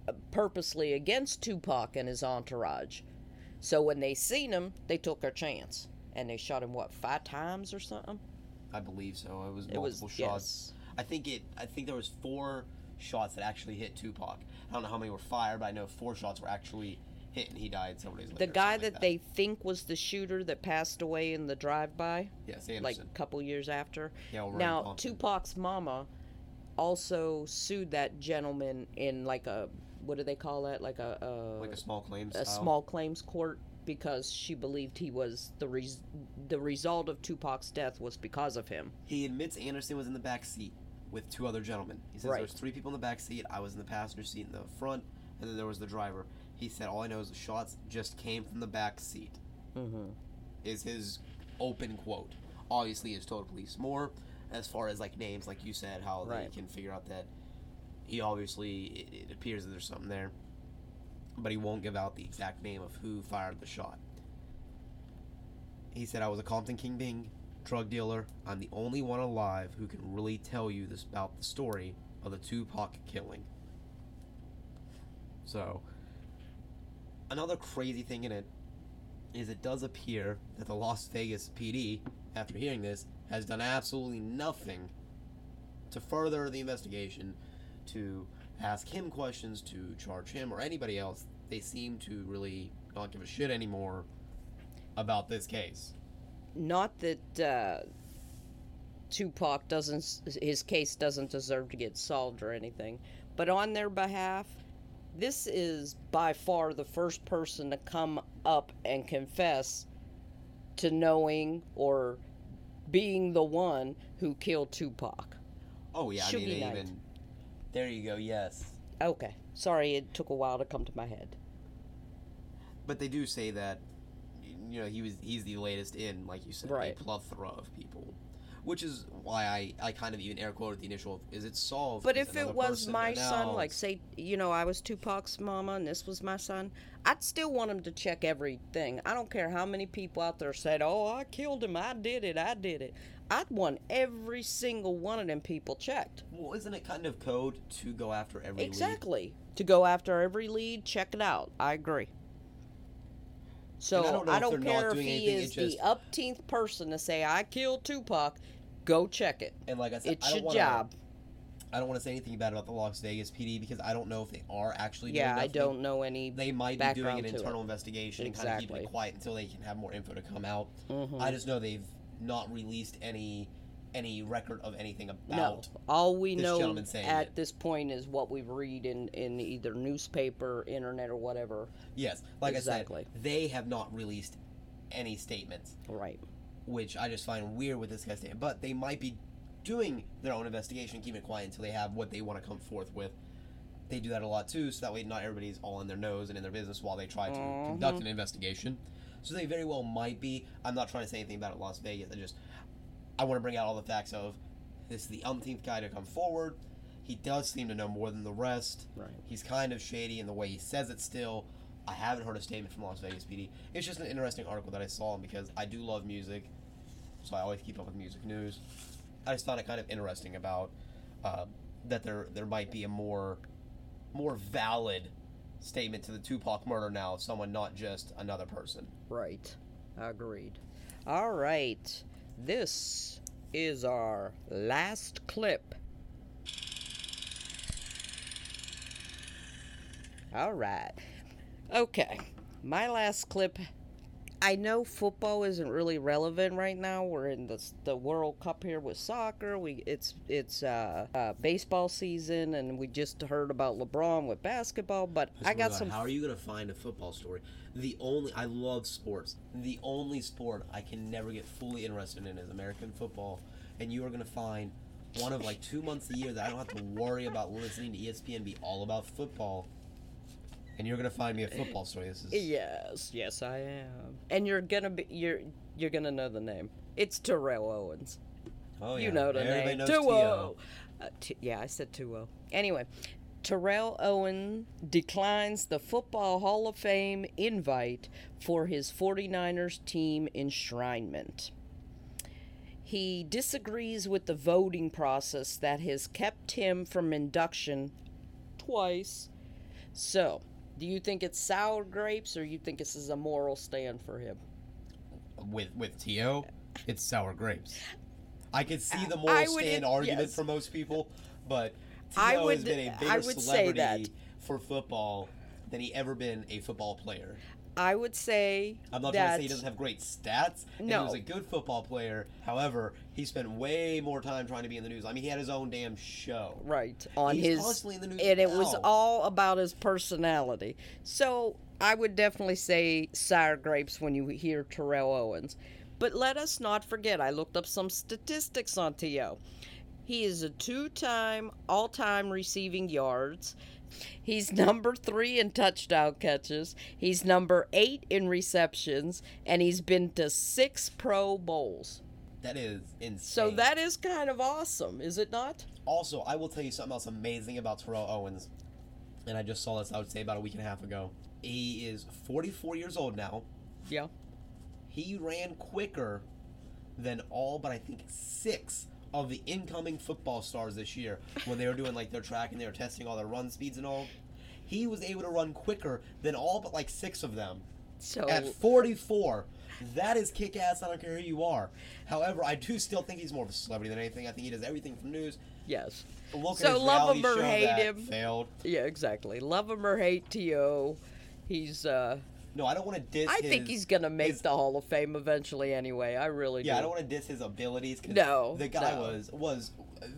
uh, purposely against Tupac and his entourage. So when they seen him, they took their chance. And they shot him, what, five times or something? I believe so. It was It was, multiple shots. yes. I think it. I think there was four shots that actually hit Tupac. I don't know how many were fired, but I know four shots were actually hit, and he died several days later. The guy that like they think was the shooter that passed away in the drive-by, yes, like a couple years after. yeah, well, Now. Tupac's mama also sued that gentleman in like a what do they call that? Like a, a like a small claims. a style. small claims court because she believed he was the res- the result of Tupac's death was because of him. He admits Anderson was in the back seat with two other gentlemen. He says Right. there was three people in the back seat. I was in the passenger seat in the front, and then there was the driver. He said all I know is the shots just came from the back seat. Mm-hmm. is his open quote. Obviously, he's told police more as far as like names, like you said, how Right. they can figure out that he obviously it, it appears that there's something there, but he won't give out the exact name of who fired the shot. He said, "I was a Compton kingpin, drug dealer. I'm the only one alive who can really tell you this about the story of the Tupac killing." So, another crazy thing in it is it does appear that the Las Vegas PD, after hearing this, has done absolutely nothing to further the investigation, to ask him questions, to charge him or anybody else. They seem to really not give a shit anymore about this case. Not that uh, Tupac doesn't his case doesn't deserve to get solved or anything, but on their behalf, this is by far the first person to come up and confess to knowing or being the one who killed Tupac. Oh yeah, I mean even. There you go. Yes, Okay, sorry, it took a while to come to my head. but they do say that, you know, he was he's the latest in, like you said, Right. a plethora of people. Which is why I, I kind of even air quoted the initial is it solved? But if it was person my son, like say, you know, I was Tupac's mama and this was my son, I'd still want him to check everything. I don't care how many people out there said, "Oh, I killed him. I did it. I did it." I'd want every single one of them people checked. Well, isn't it kind of code to go after every lead? Exactly. To go after every lead, check it out. I agree. So And I don't I don't care if he is it's the just- upteenth person to say I killed Tupac. Go check it. And like I said, It's I your wanna, job. I don't want to say anything bad about the Las Vegas PD because I don't know if they are actually. Doing Yeah, I don't know any. They might be doing an to it. internal investigation and kind of keeping it quiet until they can have more info to come out. Mhm. I just know they've not released any any record of anything about. No, all we know saying at it. this point is what we read in, in either newspaper, internet, or whatever. Yes, like Exactly. I said, they have not released any statements, Right. which I just find weird with this guy's statement. But they might be doing their own investigation, keeping it quiet until they have what they want to come forth with. They do that a lot too, so that way not everybody's all in their nose and in their business while they try to Mhm. conduct an investigation. So they very well might be. I'm not trying to say anything about it, Las Vegas. I just I want to bring out all the facts of this is the umpteenth guy to come forward. He does seem to know more than the rest. Right. He's kind of shady in the way he says it still. I haven't heard a statement from Las Vegas PD. It's just an interesting article that I saw because I do love music, so I always keep up with music news. I just found it kind of interesting about uh, that there there might be a more more valid statement to the Tupac murder now someone, not just another person. Right. Agreed. All right. This is our last clip. All right. Okay. My last clip. I know football isn't really relevant right now. We're in the the World Cup here with soccer. We it's it's uh, uh, baseball season, and we just heard about LeBron with basketball. But I got some. How are you gonna find a football story? The only I love sports. The only sport I can never get fully interested in is American football, and you are gonna find one of like two months a year that I don't have to worry about listening to ESPN be all about football. And you're gonna find me a football story. This is Yes, yes, I am. And you're gonna be you're you're gonna know the name. It's Terrell Owens. oh yeah, You know the Everybody name. Tuo. Uh, t- yeah, I said Tuo. Anyway, Terrell Owen declines the Football Hall of Fame invite for his 49ers team enshrinement. He disagrees with the voting process that has kept him from induction twice. So, do you think it's sour grapes or you think this is a moral stand for him? with with T.O. It's sour grapes. I could see the moral would- stand argument yes. for most people, but I T.O. has been a bigger celebrity for football than he ever been a football player. I would say I'm not that trying to say he doesn't have great stats. No. He was a good football player. However, he spent way more time trying to be in the news. I mean, he had his own damn show. right on He's his constantly in the news and it was all about his personality so i would definitely say sour grapes when you hear terrell owens but let us not forget i looked up some statistics on to he is a two-time all-time receiving yards He's number three in touchdown catches. He's number eight in receptions, and he's been to six Pro Bowls. That is insane. So that is kind of awesome, is it not? Also, I will tell you something else amazing about Terrell Owens. And I just saw this, I would say, about a week and a half ago. He is 44 years old now. Yeah. He ran quicker than all but I think six of the incoming football stars this year when they were doing like their track and they were testing all their run speeds and all. He was able to run quicker than all but like six of them So at 44. That is kick ass. I don't care who you are. However, I do still think he's more of a celebrity than anything. I think he does everything from news. yes. Look So love him or hate him. Failed. Yeah, exactly. Love him or hate T.O. He's uh No, I don't want to diss. I think he's gonna make his- the Hall of Fame eventually anyway. I really Yeah, do. I don't want to diss his abilities. No, the guy no. was was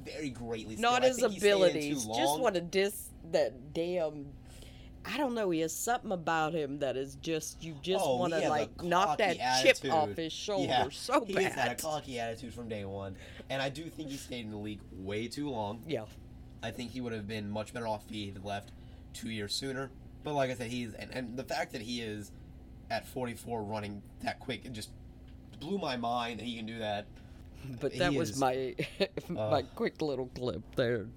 very greatly. Not skilled. I his think he stayed in too abilities. Just want to diss that damn I don't know, he has something about him that is just you just Oh, want to like knock that cocky chip off his shoulder Yeah, so he bad. has had a cocky attitude from day one, and I do think he stayed in the league way too long. yeah. I think he would have been much better off if he had left two years sooner. But like I said, he's and, and the fact that he is at 44 running that quick it just blew my mind that he can do that. But He that was is- my my uh, quick little clip there.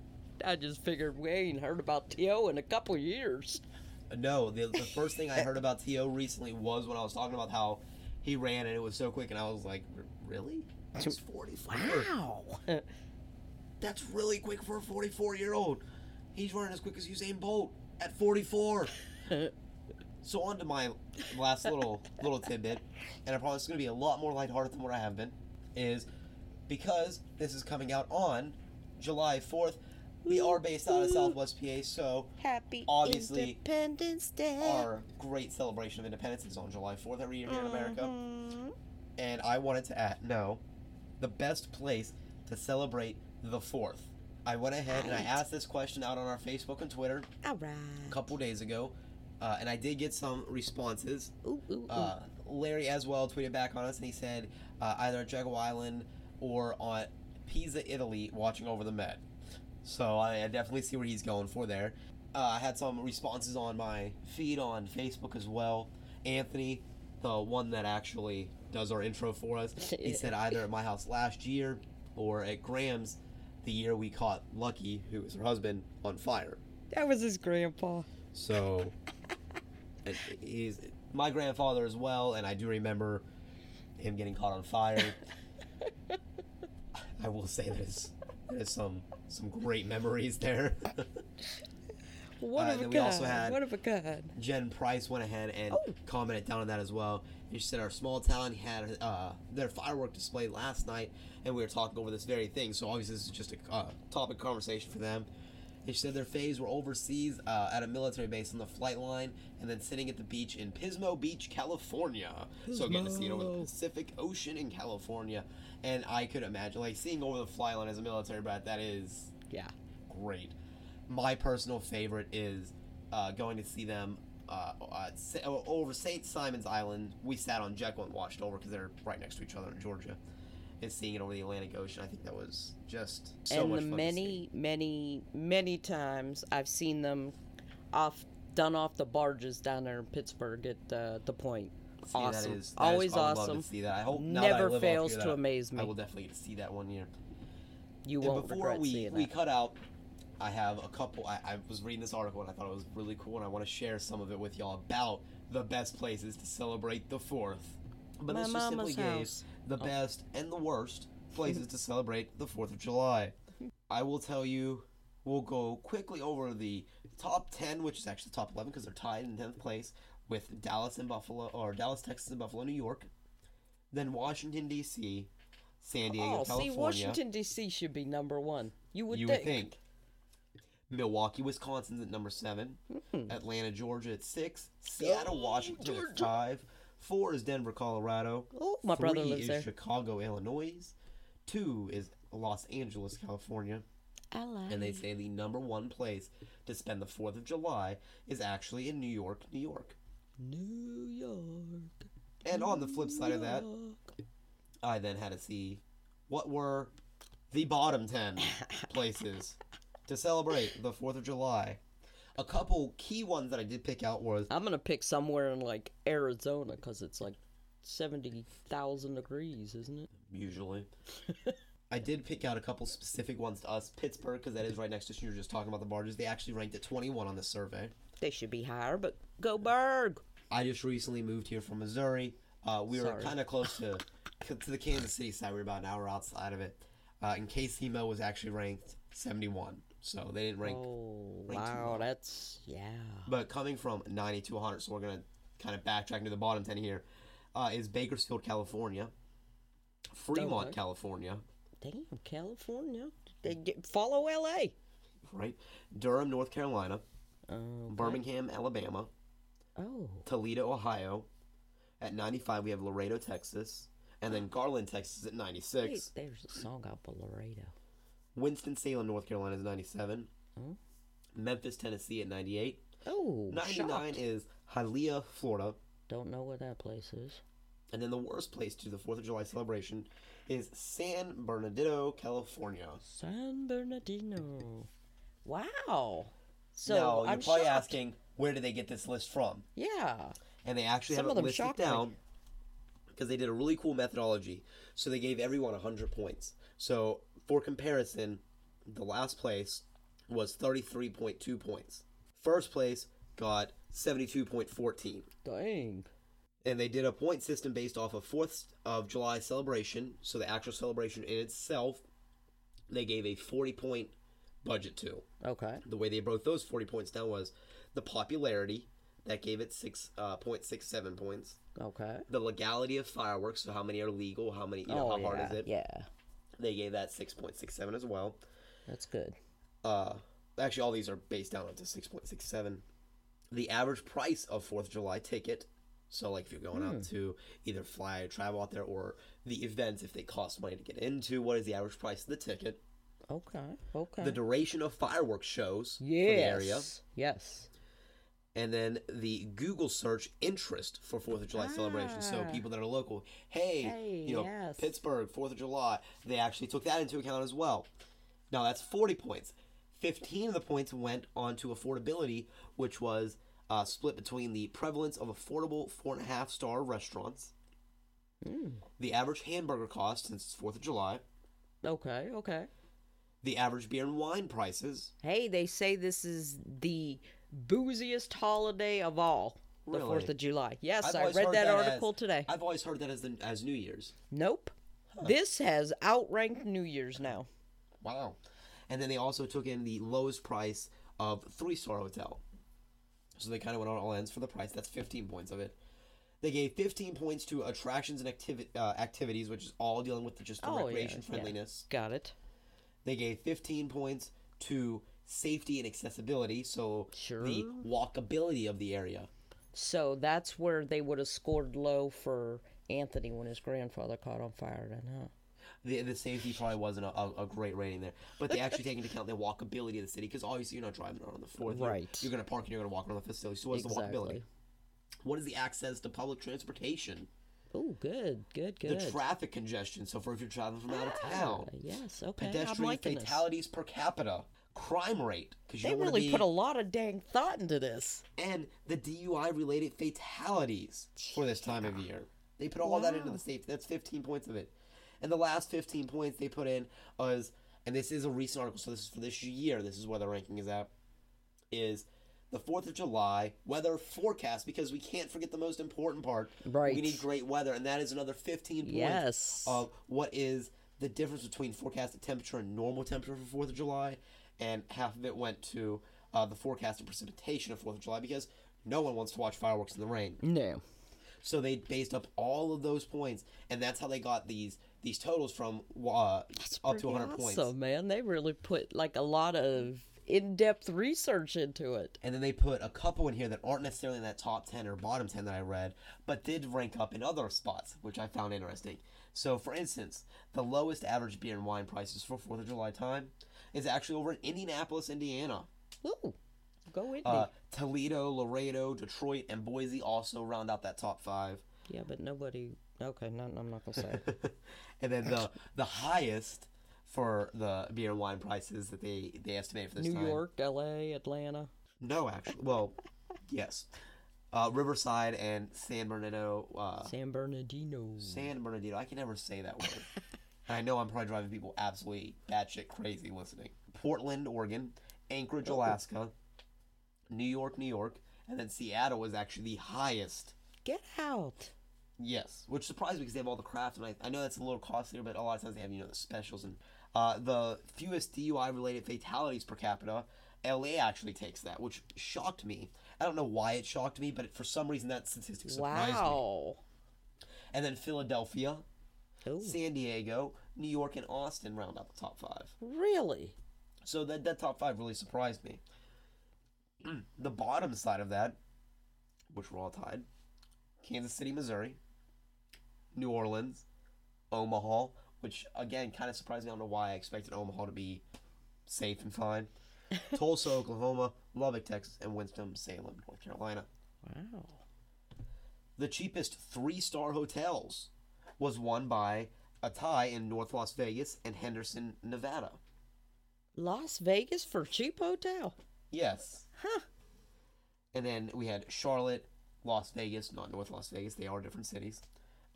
I just figured we ain't heard about T.O. in a couple years. No, the, the first thing I heard about T.O. recently was when I was talking about how he ran and it was so quick, and I was like, really? He's 44. Wow. That's really quick for a 44 year old. He's running as quick as Usain Bolt at 44. so on to my last little little tidbit, and I promise it's going to be a lot more lighthearted than what I have been, is because this is coming out on July 4th. We are based out of Southwest PA, so Happy Obviously, Independence Day. our great celebration of independence is on July 4th every year here in America. Mhm. And I wanted to add, no, the best place to celebrate the 4th. I went ahead and I asked this question out on our Facebook and Twitter All right. a couple days ago, uh, and I did get some responses. Ooh, ooh, ooh. Uh, Larry as well tweeted back on us, and he said uh, either at Jekyll Island or on Pisa, Italy, watching over the Met. So I, I definitely see where he's going for there. Uh, I had some responses on my feed on Facebook as well. Anthony, the one that actually does our intro for us, he said either at my house last year or at Graham's the year we caught Lucky, who was her husband, on fire. that was his grandpa. So he's my grandfather as well, and I do remember him getting caught on fire. I will say there's there's some some great memories there. One Uh, of a we also had One of a kind. Jen Price went ahead and Oh. commented down on that as well. And she said our small town had uh, their firework display last night, and we were talking over this very thing. So obviously this is just a uh, topic conversation for them. And she said their faves were overseas uh, at a military base on the flight line, and then sitting at the beach in Pismo Beach, California. So getting to see it over the Pacific Ocean in California, and I could imagine like seeing over the flight line as a military brat. That is Yeah. great. My personal favorite is uh, going to see them uh, uh, over St. Simon's Island. We sat on Jekyll and watched over because they're right next to each other in Georgia. And seeing it over the Atlantic Ocean, I think that was just so and much the fun. to many, many, many times I've seen them off done off the barges down there in Pittsburgh at the the point. see. Awesome. That is, that is- Always I would love awesome. to see that. I hope now that I Never fails here to amaze I me. will definitely get to see that one year. You And won't before regret we, seeing we that. cut out, I have a couple. I, I was reading this article and I thought it was really cool, and I want to share some of it with y'all about the best places to celebrate the Fourth. But My this just simply gave house. the oh. best and the worst places to celebrate the Fourth of July. I will tell you. We'll go quickly over the top ten, which is actually the top eleven because they're tied in tenth place with Dallas and Buffalo, or Dallas, Texas, and Buffalo, New York. Then Washington D.C., San Diego, Oh, see, California. Washington D.C. should be number one. You would You think. would think. Milwaukee, Wisconsin's at number seven. Hmm. Atlanta, Georgia at six. Seattle. Oh, Washington at five. Four is Denver, Colorado. Oh, my brother Three lives is there. Chicago, Illinois. Two is Los Angeles, California. Like. And they say the number one place to spend the 4th of July is actually in New York, New York. New York. And on the flip side of that, I then had to see what were the bottom 10 places to celebrate the 4th of July. A couple key ones that I did pick out was I'm gonna pick somewhere in like Arizona because it's like seventy thousand degrees, isn't it? usually. I did pick out a couple specific ones to us. Pittsburgh, because that is right next to you You were just talking about the barges. They actually ranked at 21 on the survey. They should be higher, but go Burgh. I just recently moved here from Missouri. Uh, we were kind of close to to the Kansas City side. We were about an hour outside of it. Uh, and KCMO was actually ranked 71, so they didn't rank. Oh Rank wow, that's yeah. But coming from 90 to 100, so we're gonna kind of backtrack to the bottom 10 here. Uh, is Bakersfield, California, Fremont, Okay. California, Damn, California. They get, follow L.A. right? Durham, North Carolina, Oh, Birmingham, Alabama, oh, Toledo, Ohio. At 95, we have Laredo, Texas, and then Garland, Texas at 96. wait, there's a song out by Laredo. Winston Salem, North Carolina is 97. Oh. Memphis, Tennessee at 98. Oh, 99 shocked. is Hialeah, Florida. Don't know where that place is. And then the worst place to do the 4th of July celebration is San Bernardino, California. San Bernardino. Wow. So now, you're I'm probably shocked. asking, where did they get this list from? Yeah. And they actually Some have of it listed down because they did a really cool methodology. So they gave everyone 100 points. So, for comparison, the last place was 33.2 points. First place got 72.14. Dang. and they did a point system based off of Fourth of July celebration. So the actual celebration in itself, they gave a forty point budget to. Okay. The way they broke those forty points down was the popularity that gave it six uh, point six seven points. Okay. The legality of fireworks, so how many are legal, how many, you know, oh how yeah. hard is it? Yeah. They gave that six point six seven as well. That's good. Uh, actually, all these are based down to six point six seven. The average price of Fourth of July ticket. So, like, if you're going Hmm. out to either fly or travel out there, or the events, if they cost money to get into, what is the average price of the ticket? Okay. Okay. The duration of fireworks shows yes. for the area, Yes. And then the Google search interest for Fourth of July celebration. So, Ah. people that are local, hey, Hey, you know, yes. Pittsburgh, Fourth of July, they actually took that into account as well. Now that's 40 points. 15 of the points went on to affordability, which was uh, split between the prevalence of affordable four and a half star restaurants, Mm. the average hamburger cost since it's 4th of July, Okay. Okay. the average beer and wine prices. Hey, they say this is the booziest holiday of all. The Fourth of July. Yes, I read that, as- article today. I've always heard that as, the, as New Year's. Nope. This has outranked New Year's now. Wow. And then they also took in the lowest price of three star hotel. So they kind of went on all ends for the price. That's 15 points of it. They gave 15 points to attractions and activi- uh, activities, which is all dealing with the, just the Oh, recreation yeah. friendliness. Got it. They gave 15 points to safety and accessibility, so the walkability of the area. So that's where they would have scored low for Anthony when his grandfather caught on fire. Then, huh? The, the safety probably wasn't a, a, a great rating there, but they actually take into account the walkability of the city because obviously you're not driving around on the fourth. You're- Right. You're, going to park and you're going to walk around the facility. So what's the walkability? What is the access to public transportation? Oh, good, good, good. The traffic congestion. So for if you're traveling from out of town, Ah, yes, okay. I'm pedestrian liking this. fatalities per capita, crime rate because They don't want to really be, put a lot of dang thought into this. and the DUI related fatalities for this time of year. They put all that into the safety. That's 15 points of it. And the last 15 points they put in was, and this is a recent article, so this is for this year, this is where the ranking is at, is the 4th of July weather forecast because we can't forget the most important part. Right. We need great weather, and that is another 15 points Yes. of what is the difference between forecasted temperature and normal temperature for Fourth of July, and half of it went to uh, the forecasted precipitation of Fourth of July because no one wants to watch fireworks in the rain. no. So they based up all of those points, and that's how they got these these totals from uh, up to pretty 100 points. awesome, man. They really put like a lot of in-depth research into it. And then they put a couple in here that aren't necessarily in that top 10 or bottom 10 that I read, but did rank up in other spots, which I found interesting. So, for instance, the lowest average beer and wine prices for 4th of July time is actually over in Indianapolis, Indiana. Ooh, go with Uh. Toledo, Laredo, Detroit, and Boise also round out that top five. Yeah, but nobody. Okay, no, I'm not gonna say. and then the the highest for the beer and wine prices that they, they estimated for this New time. York, L.A., Atlanta. No, actually. Well, yes. Uh, Riverside and San Bernardino. Uh, San Bernardino. San Bernardino. I can never say that word. and I know I'm probably driving people absolutely batshit crazy listening. Portland, Oregon, Anchorage, Alaska, New York, New York, and then Seattle was actually the highest. Get out. Yes, which surprised me because they have all the craft, and I, I know that's a little costlier, but a lot of times they have you know the specials and uh, the fewest DUI related fatalities per capita. LA actually takes that, which shocked me. I don't know why it shocked me, but for some reason that statistic surprised me. Wow. And then Philadelphia, Ooh, San Diego, New York, and Austin round out the top five. really? So that that top five really surprised me. the bottom side of that, which we're all tied, Kansas City, Missouri, New Orleans, Omaha, which again kind of surprised me. I don't know why I expected Omaha to be safe and fine. Tulsa, Oklahoma, Lubbock, Texas, and Winston, Salem, North Carolina. Wow. The cheapest three star hotels was won by a tie in North Las Vegas and Henderson, Nevada. Las Vegas for cheap hotel. Yes. Huh. And then we had Charlotte, Las Vegas, not North Las Vegas. They are different cities.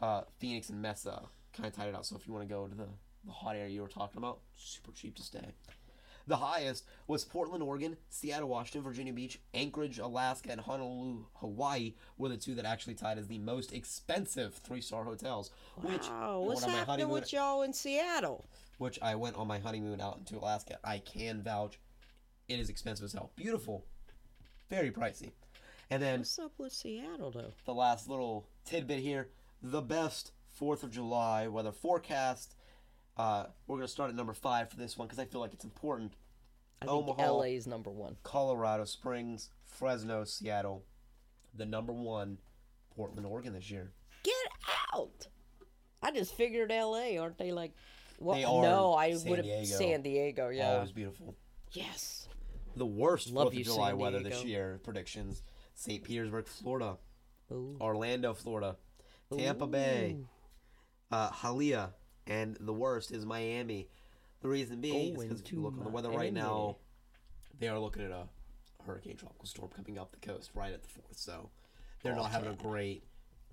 Uh, Phoenix and Mesa kind of tied it out. So if you want to go to the, the hot area you were talking about, super cheap to stay. The highest was Portland, Oregon, Seattle, Washington, Virginia Beach, Anchorage, Alaska, and Honolulu, Hawaii were the two that actually tied as the most expensive three star hotels. Which Wow. What's went on my happening with y'all in Seattle? which I went on my honeymoon out into Alaska. I can vouch, it is expensive as hell. Beautiful, very pricey. And then What's up with Seattle though? the last little tidbit here: the best Fourth of July weather forecast. Uh, we're gonna start at number five for this one because I feel like it's important. I think Omaha. LA's number one. Colorado Springs, Fresno, Seattle. The number one, Portland, Oregon this year. Get out! I just figured LA, aren't they like? Well, They are no, I would have San Diego. Yeah. Always beautiful. Yes. The worst Love Fourth of July San weather Diego. this year predictions: St. Petersburg, Florida. Ooh. Orlando, Florida, Tampa Bay, uh, Hialeah, and the worst is Miami. The reason being is because if you look on the weather right now, they are looking at a hurricane tropical storm coming up the coast right at the fourth. So they're not having a great,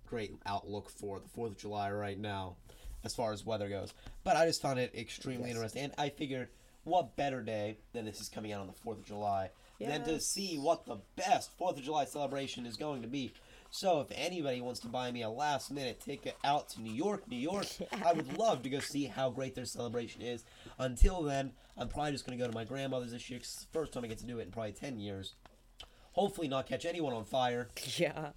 great outlook for the Fourth of July right now, as far as weather goes. But I just found it extremely interesting, and I figured, what better day than this is coming out on the Fourth of July than to see what the best Fourth of July celebration is going to be. So if anybody wants to buy me a last minute ticket out to New York, New York, I would love to go see how great their celebration is. Until then, I'm probably just going to go to my grandmother's this year 'cause it's the first time I get to do it in probably 10 years. Hopefully not catch anyone on fire. Yeah.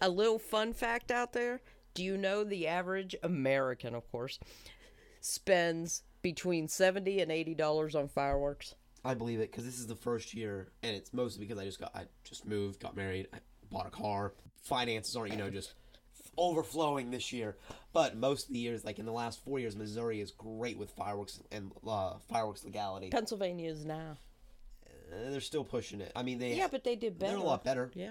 A little fun fact out there. Do you know the average American, of course, spends between 70 and 80 dollars on fireworks? I believe it because this is the first year, and it's mostly because I just got I just moved, got married, I bought a car. Finances aren't you know just overflowing this year, but most of the years, like in the last four years, Missouri is great with fireworks and uh, fireworks legality. Pennsylvania is now. Uh, they're still pushing it. I mean, they Yeah, but they did better. they're a lot better, Yeah.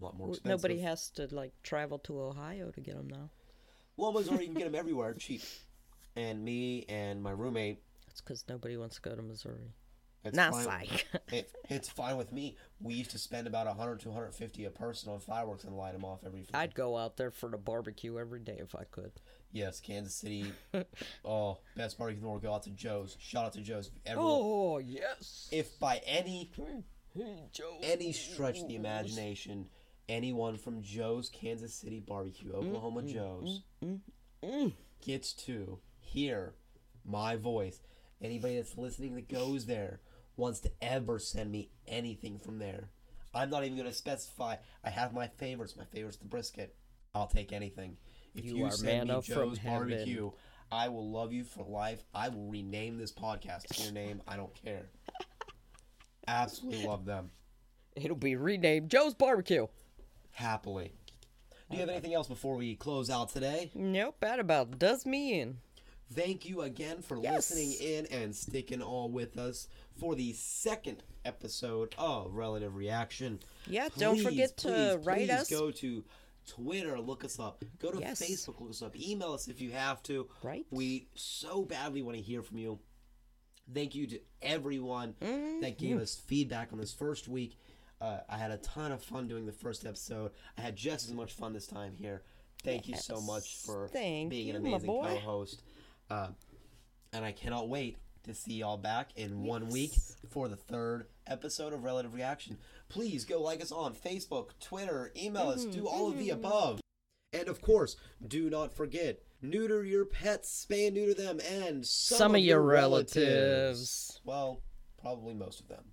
a lot more expensive. Nobody has to like travel to Ohio to get them now. Well, Missouri you can get them everywhere cheap. And me and my roommate, That's because nobody wants to go to Missouri. It's Not fine. psych. it, it's fine with me. We used to spend about 100 to 150 a person on fireworks and light them off every. I'd go out there for the barbecue every day if I could. Yes, Kansas City. oh, best barbecue in the world. Go out to Joe's. Shout out to Joe's. Everyone, Oh yes. If by any any stretch of the imagination, anyone from Joe's Kansas City Barbecue, mm, Oklahoma mm, Joe's, mm, gets to hear my voice, anybody that's listening that goes there wants to ever send me anything from there, I'm not even going to specify. I have my favorites. My favorite's the brisket. I'll take anything. If You you, are send me Joe's heaven. Barbecue, I will love you for life. I will rename this podcast to your name. I don't care. Absolutely love them. It'll be renamed Joe's Barbecue. Happily. Do you have anything else before we close out today? Nope, that about does me in. Thank you again for Yes. listening in and sticking all with us for the second episode of Relative Reaction. Yeah, don't forget to please, write please us. Go to Twitter, look us up. Go to Yes. Facebook, look us up. Email us if you have to. Right. We so badly want to hear from you. Thank you to everyone Mm-hmm. that gave us feedback on this first week. Uh, I had a ton of fun doing the first episode. I had just as much fun this time here. Thank you so much for Thank being an you, my amazing co-host. Uh, and I cannot wait to see y'all back in one week for the third episode of Relative Reaction. Please go like us on Facebook, Twitter, email us, do all of Mm-hmm. the above. And of course, do not forget, neuter your pets, spay and neuter them, and some, Some of your relatives. relatives. Well, probably most of them.